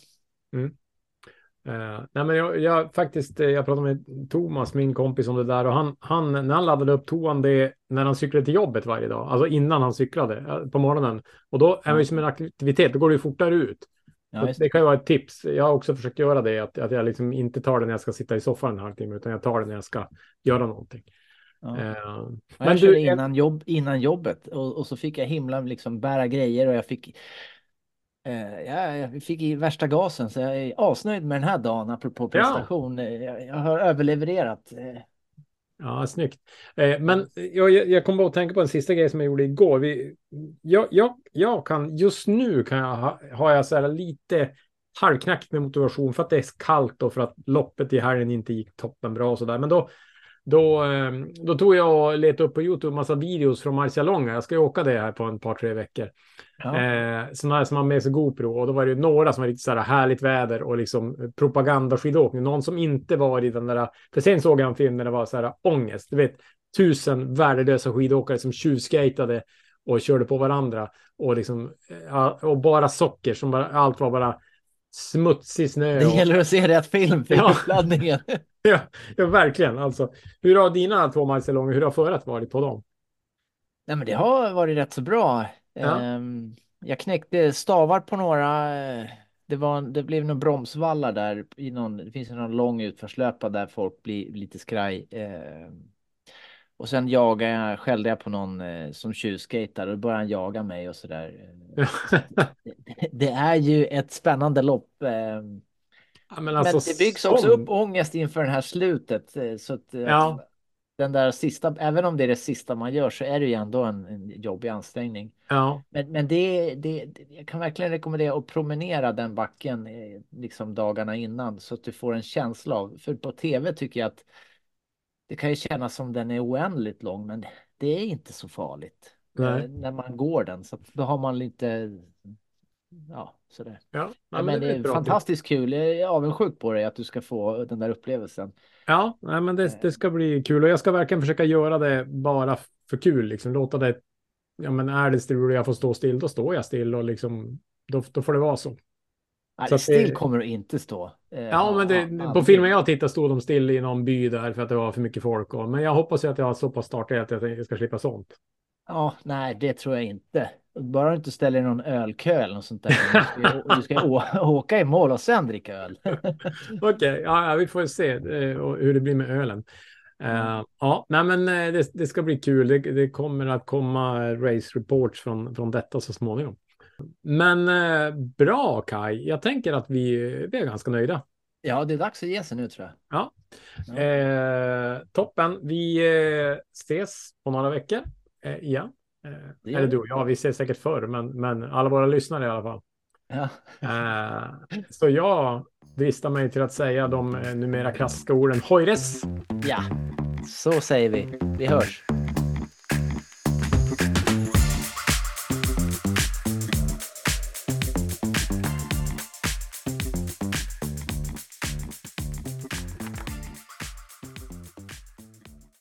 Eh, nej, men jag, jag faktiskt, eh, jag pratade med Thomas, min kompis, om det där och han, han när han laddade upp tog han det när han cyklade till jobbet varje dag, alltså innan han cyklade på morgonen. Och då är det ju som en aktivitet, då går det ju fortare ut. ja, det kan ju vara ett tips. Jag har också försökt göra det, att, att jag liksom inte tar det när jag ska sitta i soffan en halvtimme, utan jag tar det när jag ska göra någonting. Ja. Eh, Ja, men jag du, körde jag- innan, jobb, innan jobbet och, och så fick jag himla liksom bära grejer och jag fick eh, ja, jag fick i värsta gasen så jag är asnöjd med den här dagen apropå prestation. Eh, Jag, jag har överlevererat. Eh, Ja, snyggt. Eh, men jag, jag, kom bara att tänka på en sista grej som jag gjorde igår. Vi, jag, jag, jag kan, just nu kan jag ha, har jag så här lite halvknackt med motivation för att det är kallt och för att loppet i helgen inte gick toppen bra och så där. Men då, då, eh, då tog jag och letade upp på YouTube massa videos från Marcialonga. Jag ska ju åka det här på en par, tre veckor. ja. Eh, sådana här som har med sig GoPro och då var det ju några som var riktigt så här härligt väder och liksom propagandaskidåkning. Någon som inte var i den där, för sen såg jag en film där det var så här ångest. Du vet, tusen värdelösa skidåkare som tjuvskejtade och körde på varandra och liksom ja, och bara socker som bara, allt var bara smutsig snö. Det och, gäller att se rätt film för Ja. uppladdningen. ja, ja, verkligen. Alltså, hur har dina två Marcialonga, hur har föret varit på dem? Nej, men det har varit rätt så bra. Ja. Ehm, Jag knäckte stavar på några. eh, Det, var, det blev några bromsvallar där. I någon, det finns någon lång utförslöpa där folk blir lite skraj. Ehm, Och sen jagade jag, skällde jag på någon eh, som tjuvskejtar och då började han jaga mig och sådär. Eh, Det, det är ju ett spännande lopp. ehm, Ja, men, alltså, men det byggs också sån- upp ångest inför det här slutet. eh, Så att, eh, Ja. den där sista, även om det är det sista man gör så är det ju ändå en, en jobbig ansträngning. Ja, Men, men det, det, jag kan verkligen rekommendera att promenera den backen eh, liksom dagarna innan så att du får en känsla av, för på tv tycker jag att det kan ju kännas som den är oändligt lång, men det är inte så farligt eh, när man går den. Så då har man lite, ja, sådär. ja. Ja, men det är bra tips. fantastiskt kul. Jag är avundsjuk på dig att du ska få den där upplevelsen. Ja, nej, men det, det ska bli kul och jag ska verkligen försöka göra det bara för kul, liksom låta det. Ja, men är det strul och jag får stå still, då står jag still och liksom då, då får det vara så. Nej, Så still det- kommer du inte stå. Eh, Ja, men det, på filmen jag tittade stod de still i någon by där för att det var för mycket folk. Och, men jag hoppas ju att jag har så pass startat att jag ska slippa sånt. Ja, nej, det tror jag inte. Bara du inte ställer i någon ölkö eller något sånt där. Du ska, du ska åka i mål och sen dricka öl. Okej, ja, ja, vi får se eh, hur det blir med ölen. Eh, ja, nej, men eh, det, det ska bli kul. Det, det kommer att komma race reports från, från detta så småningom. Men eh, bra Kai, jag tänker att vi, vi är ganska nöjda. Ja, det är dags att ge sig nu tror jag. Ja. Ja. Eh, toppen. Vi ses på några veckor igen. Eh, Det eller du och jag, vi ses säkert förr, men, men alla våra lyssnare i alla fall. Ja. Eh, så jag dristar mig till att säga de eh, numera klassiska orden hojres. ja, så säger vi. Vi hörs.